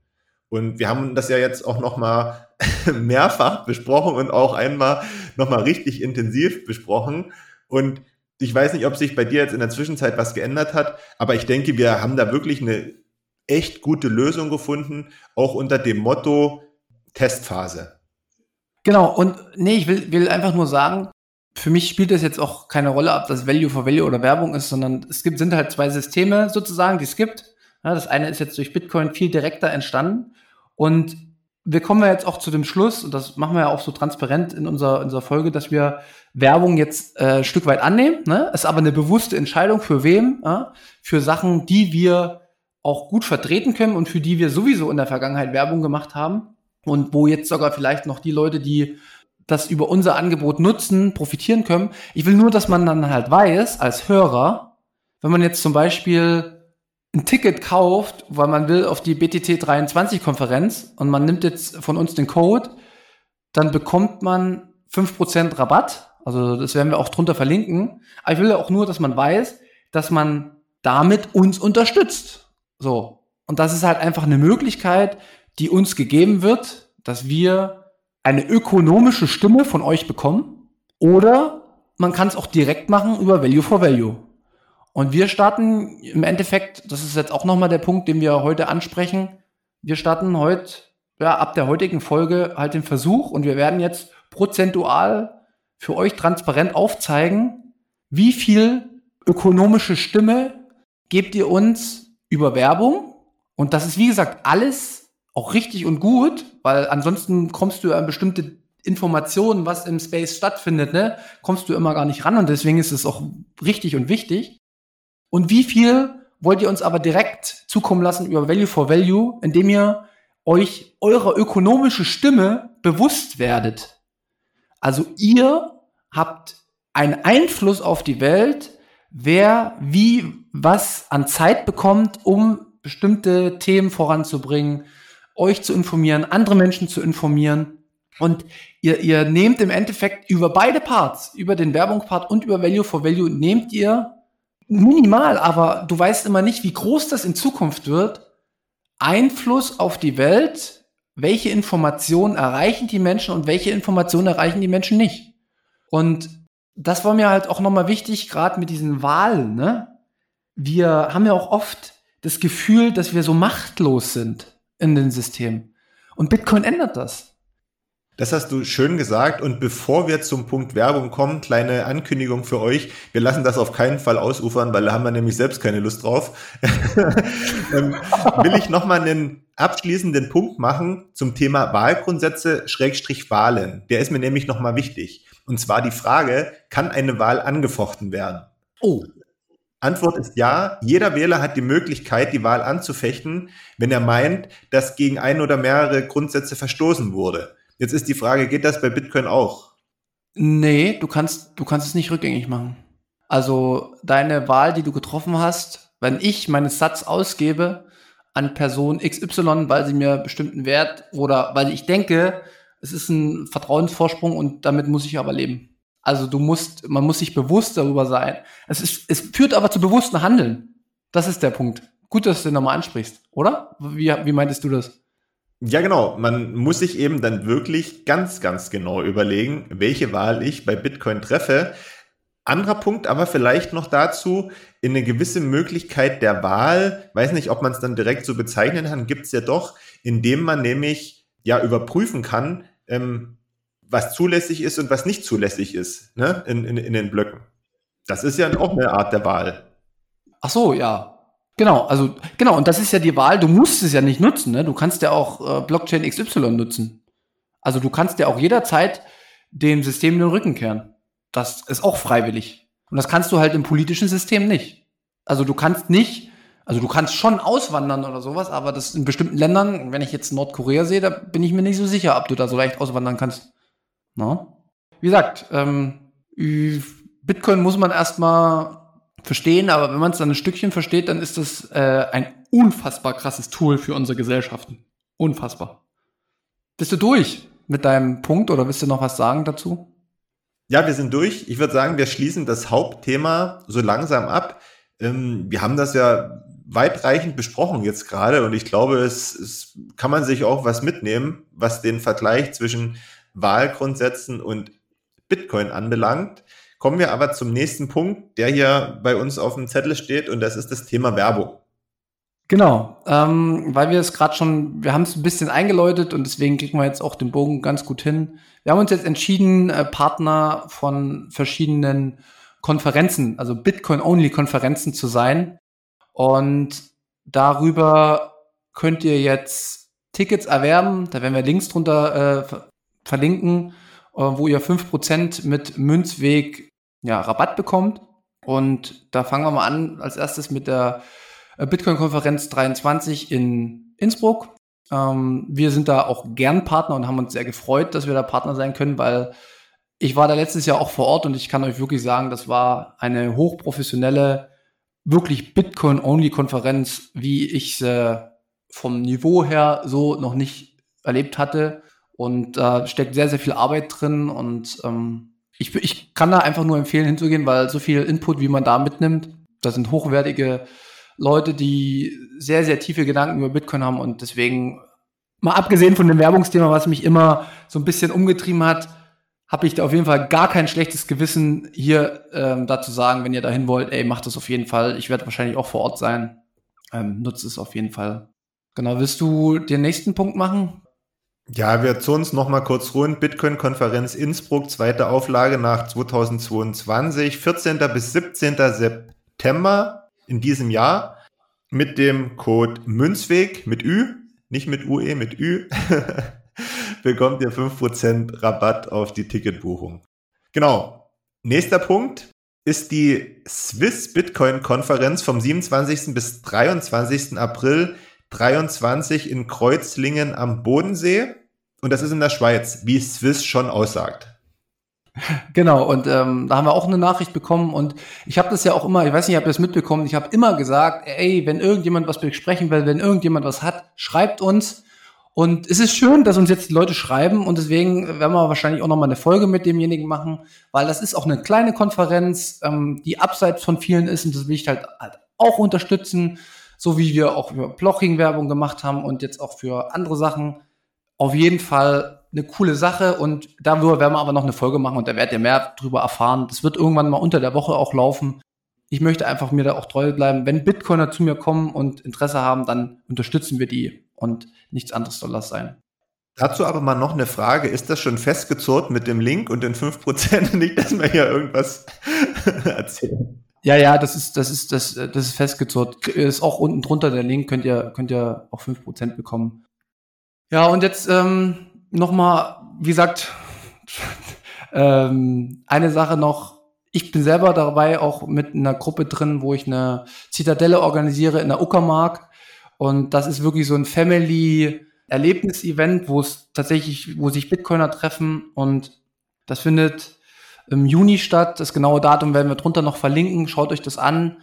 Und wir haben das ja jetzt auch noch mal mehrfach besprochen und auch einmal noch mal richtig intensiv besprochen. Und ich weiß nicht, ob sich bei dir jetzt in der Zwischenzeit was geändert hat, aber ich denke, wir haben da wirklich eine echt gute Lösung gefunden, auch unter dem Motto Testphase. Genau, und nee, ich will, will einfach nur sagen, für mich spielt es jetzt auch keine Rolle, ob das Value for Value oder Werbung ist, sondern es gibt, sind halt zwei Systeme sozusagen, die es gibt. Ja, das eine ist jetzt durch Bitcoin viel direkter entstanden und wir kommen ja jetzt auch zu dem Schluss, und das machen wir ja auch so transparent in unserer, unserer Folge, dass wir Werbung jetzt äh, ein Stück weit annehmen. Ne? Ist aber eine bewusste Entscheidung für wem? Ja? Für Sachen, die wir auch gut vertreten können und für die wir sowieso in der Vergangenheit Werbung gemacht haben. Und wo jetzt sogar vielleicht noch die Leute, die das über unser Angebot nutzen, profitieren können. Ich will nur, dass man dann halt weiß, als Hörer, wenn man jetzt zum Beispiel ein Ticket kauft, weil man will auf die BTT 23 Konferenz und man nimmt jetzt von uns den Code dann bekommt man 5% Rabatt. Also das werden wir auch drunter verlinken. Aber ich will ja auch nur, dass man weiß, dass man damit uns unterstützt. So. Und das ist halt einfach eine Möglichkeit, die uns gegeben wird, dass wir eine ökonomische Stimme von euch bekommen. Oder man kann es auch direkt machen über Value for Value. Und wir starten im Endeffekt, das ist jetzt auch nochmal der Punkt, den wir heute ansprechen. Wir starten heute, ja, ab der heutigen Folge halt den Versuch und wir werden jetzt prozentual für euch transparent aufzeigen, wie viel ökonomische Stimme gebt ihr uns über Werbung. Und das ist, wie gesagt, alles auch richtig und gut, weil ansonsten kommst du an bestimmte Informationen, was im Space stattfindet, ne, kommst du immer gar nicht ran und deswegen ist es auch richtig und wichtig. Und wie viel wollt ihr uns aber direkt zukommen lassen über Value for Value, indem ihr euch eurer ökonomische Stimme bewusst werdet? Also ihr habt einen Einfluss auf die Welt, wer wie was an Zeit bekommt, um bestimmte Themen voranzubringen, euch zu informieren, andere Menschen zu informieren. Und ihr, ihr nehmt im Endeffekt über beide Parts, über den Werbungspart und über Value for Value, nehmt ihr minimal, aber du weißt immer nicht, wie groß das in Zukunft wird. Einfluss auf die Welt, welche Informationen erreichen die Menschen und welche Informationen erreichen die Menschen nicht. Und das war mir halt auch nochmal wichtig, gerade mit diesen Wahlen. Ne? Wir haben ja auch oft das Gefühl, dass wir so machtlos sind in den Systemen. Und Bitcoin ändert das. Das hast du schön gesagt. Und bevor wir zum Punkt Werbung kommen, kleine Ankündigung für euch. Wir lassen das auf keinen Fall ausufern, weil da haben wir nämlich selbst keine Lust drauf. ähm, will ich nochmal einen abschließenden Punkt machen zum Thema Wahlgrundsätze Schrägstrich Wahlen. Der ist mir nämlich nochmal wichtig. Und zwar die Frage, kann eine Wahl angefochten werden? Oh. Antwort ist ja. Jeder Wähler hat die Möglichkeit, die Wahl anzufechten, wenn er meint, dass gegen ein oder mehrere Grundsätze verstoßen wurde. Jetzt ist die Frage, geht das bei Bitcoin auch? Nee, du kannst, du kannst es nicht rückgängig machen. Also deine Wahl, die du getroffen hast, wenn ich meinen Satz ausgebe an Person XY, weil sie mir bestimmten Wert oder weil ich denke, es ist ein Vertrauensvorsprung und damit muss ich aber leben. Also du musst, man muss sich bewusst darüber sein. Es ist, es führt aber zu bewussten Handeln. Das ist der Punkt. Gut, dass du den nochmal ansprichst, oder? Wie, wie meintest du das? Ja, genau. Man muss sich eben dann wirklich ganz, ganz genau überlegen, welche Wahl ich bei Bitcoin treffe. Anderer Punkt aber vielleicht noch dazu, in eine gewisse Möglichkeit der Wahl, weiß nicht, ob man es dann direkt so bezeichnen kann, gibt es ja doch, indem man nämlich ja überprüfen kann, ähm, was zulässig ist und was nicht zulässig ist, ne, in, in, in den Blöcken. Das ist ja auch eine Art der Wahl. Ach so, ja. Genau, also genau, und das ist ja die Wahl, du musst es ja nicht nutzen, ne? Du kannst ja auch äh, Blockchain XY nutzen. Also du kannst ja auch jederzeit dem System den Rücken kehren. Das ist auch freiwillig. Und das kannst du halt im politischen System nicht. Also du kannst nicht, also du kannst schon auswandern oder sowas, aber das in bestimmten Ländern, wenn ich jetzt Nordkorea sehe, da bin ich mir nicht so sicher, ob du da so leicht auswandern kannst. Na? Wie gesagt, ähm, Bitcoin muss man erstmal verstehen, aber wenn man es dann ein Stückchen versteht, dann ist das äh, ein unfassbar krasses Tool für unsere Gesellschaften. Unfassbar. Bist du durch mit deinem Punkt oder willst du noch was sagen dazu? Ja, wir sind durch. Ich würde sagen, wir schließen das Hauptthema so langsam ab. Ähm, wir haben das ja weitreichend besprochen jetzt gerade und ich glaube, es, es kann man sich auch was mitnehmen, was den Vergleich zwischen Wahlgrundsätzen und Bitcoin anbelangt. Kommen wir aber zum nächsten Punkt, der hier bei uns auf dem Zettel steht, und das ist das Thema Werbung. Genau, ähm, weil wir es gerade schon, wir haben es ein bisschen eingeläutet und deswegen kriegen wir jetzt auch den Bogen ganz gut hin. Wir haben uns jetzt entschieden, äh, Partner von verschiedenen Konferenzen, also Bitcoin-Only-Konferenzen zu sein. Und darüber könnt ihr jetzt Tickets erwerben. Da werden wir Links drunter äh, verlinken, äh, wo ihr fünf Prozent mit Münzweg ja, Rabatt bekommt. Und da fangen wir mal an als erstes mit der äh, Bitcoin-Konferenz 23 in Innsbruck. Ähm, wir sind da auch gern Partner und haben uns sehr gefreut, dass wir da Partner sein können, weil ich war da letztes Jahr auch vor Ort und ich kann euch wirklich sagen, das war eine hochprofessionelle, wirklich Bitcoin-Only-Konferenz, wie ich sie vom Niveau her so noch nicht erlebt hatte. Und da äh, steckt sehr, sehr viel Arbeit drin und ähm, ich, ich kann da einfach nur empfehlen, hinzugehen, weil so viel Input, wie man da mitnimmt, da sind hochwertige Leute, die sehr, sehr tiefe Gedanken über Bitcoin haben und deswegen, mal abgesehen von dem Werbungsthema, was mich immer so ein bisschen umgetrieben hat, habe ich da auf jeden Fall gar kein schlechtes Gewissen, hier ähm, dazu sagen, wenn ihr dahin wollt, ey, macht das auf jeden Fall. Ich werde wahrscheinlich auch vor Ort sein. Ähm, nutzt es auf jeden Fall. Genau, willst du den nächsten Punkt machen? Ja, wir zu uns noch mal kurz rund. Bitcoin-Konferenz Innsbruck, zweite Auflage nach 2022, 14. bis 17. September in diesem Jahr mit dem Code Münzweg mit Ü, nicht mit UE, mit Ü, bekommt ihr 5% Rabatt auf die Ticketbuchung. Genau. Nächster Punkt ist die Swiss Bitcoin Konferenz vom 27. bis 23. April 23 in Kreuzlingen am Bodensee. Und das ist in der Schweiz, wie Swiss schon aussagt. Genau, und ähm, da haben wir auch eine Nachricht bekommen und ich habe das ja auch immer, ich weiß nicht, ob ihr das mitbekommen, ich habe immer gesagt, ey, wenn irgendjemand was besprechen will, wenn irgendjemand was hat, schreibt uns. Und es ist schön, dass uns jetzt die Leute schreiben und deswegen werden wir wahrscheinlich auch nochmal eine Folge mit demjenigen machen, weil das ist auch eine kleine Konferenz, ähm, die abseits von vielen ist und das will ich halt, halt auch unterstützen, so wie wir auch für Bloching-Werbung gemacht haben und jetzt auch für andere Sachen auf jeden Fall eine coole Sache und darüber werden wir aber noch eine Folge machen und da werdet ihr mehr drüber erfahren. Das wird irgendwann mal unter der Woche auch laufen. Ich möchte einfach mir da auch treu bleiben. Wenn Bitcoiner zu mir kommen und Interesse haben, dann unterstützen wir die und nichts anderes soll das sein. Dazu aber mal noch eine Frage. Ist das schon festgezurrt mit dem Link und den 5%? Nicht, dass wir hier irgendwas erzählen. Ja, ja, das ist, das ist, das, das ist festgezurrt. Ist auch unten drunter der Link, könnt ihr, könnt ihr auch 5% bekommen. Ja, und jetzt ähm, nochmal, wie gesagt, ähm, eine Sache noch. Ich bin selber dabei auch mit einer Gruppe drin, wo ich eine Zitadelle organisiere in der Uckermark. Und das ist wirklich so ein Family-Erlebnis-Event, wo es tatsächlich, wo sich Bitcoiner treffen. Und das findet im Juni statt. Das genaue Datum werden wir drunter noch verlinken. Schaut euch das an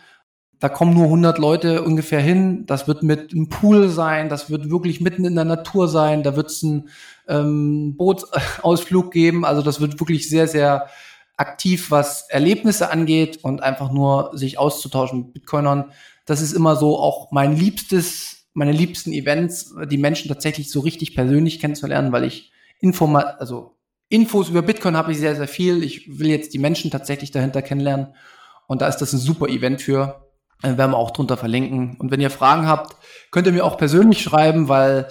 da kommen nur 100 Leute ungefähr hin. Das wird mit einem Pool sein, das wird wirklich mitten in der Natur sein, da wird es einen ähm, Bootsausflug geben. Also das wird wirklich sehr, sehr aktiv, was Erlebnisse angeht und einfach nur sich auszutauschen mit Bitcoinern. Das ist immer so auch mein liebstes, meine liebsten Events, die Menschen tatsächlich so richtig persönlich kennenzulernen, weil ich Informa also Infos über Bitcoin habe ich sehr, sehr viel. Ich will jetzt die Menschen tatsächlich dahinter kennenlernen. Und da ist das ein super Event für. Äh, werden wir auch drunter verlinken. Und wenn ihr Fragen habt, könnt ihr mir auch persönlich schreiben, weil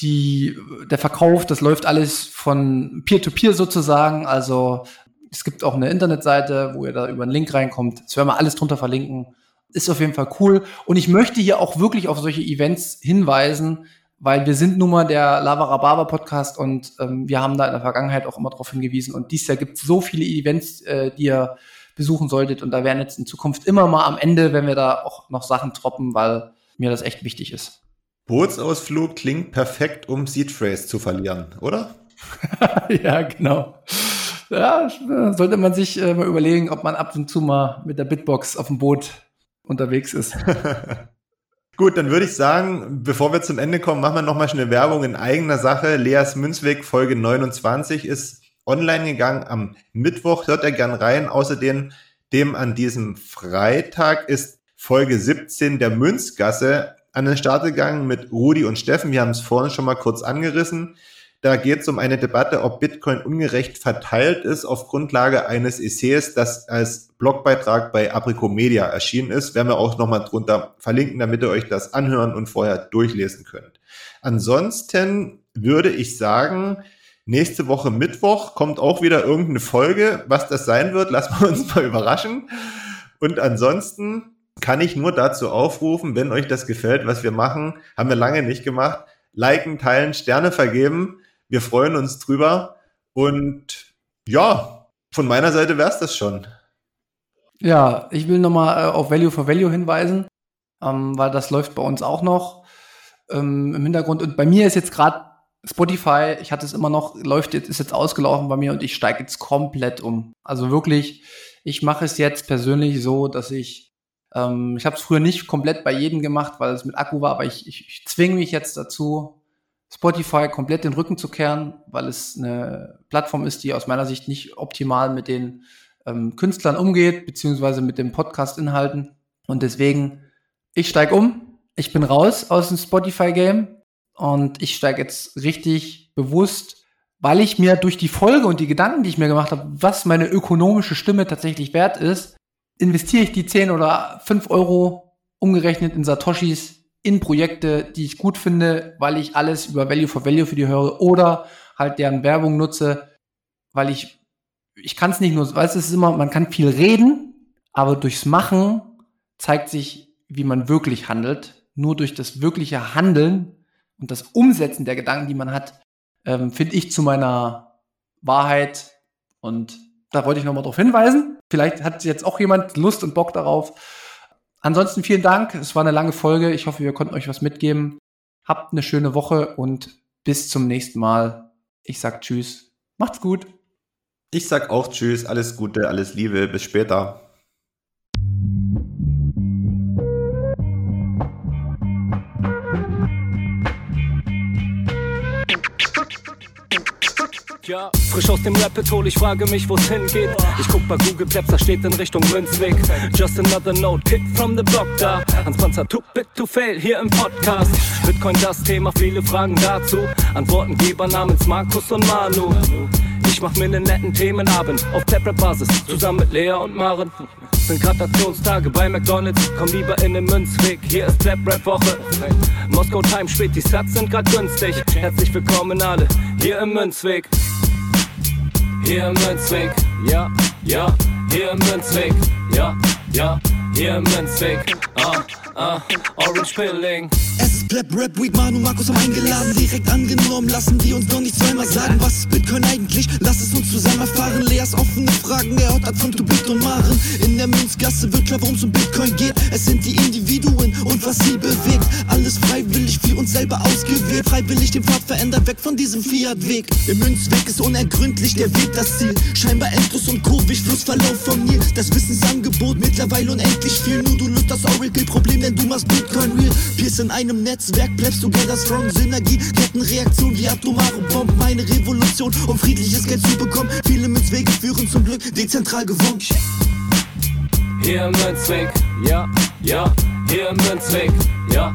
die, der Verkauf, das läuft alles von Peer-to-Peer -Peer sozusagen. Also es gibt auch eine Internetseite, wo ihr da über einen Link reinkommt. Das werden wir alles drunter verlinken. Ist auf jeden Fall cool. Und ich möchte hier auch wirklich auf solche Events hinweisen, weil wir sind nun mal der Lava Rhabarber Podcast und ähm, wir haben da in der Vergangenheit auch immer darauf hingewiesen. Und dieses Jahr gibt es so viele Events, äh, die ihr besuchen solltet. Und da werden jetzt in Zukunft immer mal am Ende, wenn wir da auch noch Sachen droppen, weil mir das echt wichtig ist. Bootsausflug klingt perfekt, um Seedphrase zu verlieren, oder? ja, genau. Ja, sollte man sich äh, mal überlegen, ob man ab und zu mal mit der Bitbox auf dem Boot unterwegs ist. Gut, dann würde ich sagen, bevor wir zum Ende kommen, machen wir nochmal schnell Werbung in eigener Sache. Leas Münzweg Folge 29 ist online gegangen am Mittwoch. Hört er gern rein. Außerdem dem an diesem Freitag ist Folge 17 der Münzgasse an den Start gegangen mit Rudi und Steffen. Wir haben es vorhin schon mal kurz angerissen. Da geht es um eine Debatte, ob Bitcoin ungerecht verteilt ist auf Grundlage eines Essays, das als Blogbeitrag bei Aprico Media erschienen ist. Werden wir auch nochmal drunter verlinken, damit ihr euch das anhören und vorher durchlesen könnt. Ansonsten würde ich sagen, Nächste Woche Mittwoch kommt auch wieder irgendeine Folge. Was das sein wird, lassen wir uns mal überraschen. Und ansonsten kann ich nur dazu aufrufen, wenn euch das gefällt, was wir machen, haben wir lange nicht gemacht, liken, teilen, Sterne vergeben. Wir freuen uns drüber. Und ja, von meiner Seite wäre es das schon. Ja, ich will nochmal äh, auf Value for Value hinweisen, ähm, weil das läuft bei uns auch noch ähm, im Hintergrund. Und bei mir ist jetzt gerade Spotify, ich hatte es immer noch, läuft jetzt, ist jetzt ausgelaufen bei mir und ich steige jetzt komplett um. Also wirklich, ich mache es jetzt persönlich so, dass ich, ähm, ich habe es früher nicht komplett bei jedem gemacht, weil es mit Akku war, aber ich, ich, ich zwinge mich jetzt dazu, Spotify komplett den Rücken zu kehren, weil es eine Plattform ist, die aus meiner Sicht nicht optimal mit den ähm, Künstlern umgeht, beziehungsweise mit den Podcast-Inhalten. Und deswegen, ich steige um, ich bin raus aus dem Spotify-Game und ich steige jetzt richtig bewusst, weil ich mir durch die Folge und die Gedanken, die ich mir gemacht habe, was meine ökonomische Stimme tatsächlich wert ist, investiere ich die 10 oder 5 Euro umgerechnet in Satoshis in Projekte, die ich gut finde, weil ich alles über Value for Value für die höre oder halt deren Werbung nutze, weil ich, ich kann es nicht nur, weißt es ist immer, man kann viel reden, aber durchs Machen zeigt sich, wie man wirklich handelt. Nur durch das wirkliche Handeln und das Umsetzen der Gedanken, die man hat, ähm, finde ich zu meiner Wahrheit. Und da wollte ich nochmal darauf hinweisen. Vielleicht hat jetzt auch jemand Lust und Bock darauf. Ansonsten vielen Dank. Es war eine lange Folge. Ich hoffe, wir konnten euch was mitgeben. Habt eine schöne Woche und bis zum nächsten Mal. Ich sag Tschüss. Macht's gut. Ich sag auch Tschüss. Alles Gute, alles Liebe. Bis später. Frisch aus dem Rapid hol, ich frage mich, wo's hingeht. Ich guck bei Google Maps, da steht in Richtung Münzweg. Just another note, Kid from the block da. Hans Panzer, too bit to fail, hier im Podcast. Bitcoin das Thema, viele Fragen dazu. Antwortengeber namens Markus und Manu. Ich mach mir einen netten Themenabend auf Taprap-Basis, zusammen mit Lea und Maren. Sind Gratationstage bei McDonalds, komm lieber in den Münzweg, hier ist Trap Rap Woche. Moskau Time spät, die Sats sind grad günstig. Herzlich willkommen alle, hier im Münzweg. Hier Münzweg, ja, ja, hier Münzweg, ja, ja, hier Münzweg, ah, ah, Orange Pilling. Es ist Pleb, Rap, Weed, Manu, Markus haben eingeladen, direkt angenommen, lassen die uns doch nicht zweimal sagen, was ist Bitcoin eigentlich? Lass es uns zusammen erfahren, Leas offene Fragen, er hat von Tubit und Maren. In der Münzgasse wird klar, worum es um Bitcoin geht, es sind die Individuen und was sie bewegt, alles freiwillig für uns selber ausgewählt, freiwillig den Pfad verändert, weg von diesem Fiat-Weg. Im Münzweg ist unergründlich der Weg das Ziel, scheinbar endlos und kurvig, Flussverlauf von mir, das Wissensangebot mittlerweile unendlich viel, nur du löst das Oracle-Problem, denn du machst Bitcoin real, Pierce in einem Netzwerk, bleibst together strong, Synergie, Kettenreaktion wie atomare Bomben, meine Revolution, um friedliches Geld zu bekommen. Viele Münzwege führen zum Glück dezentral gewonnen. Hier Münzweg, ja, ja, hier Münzweg, ja,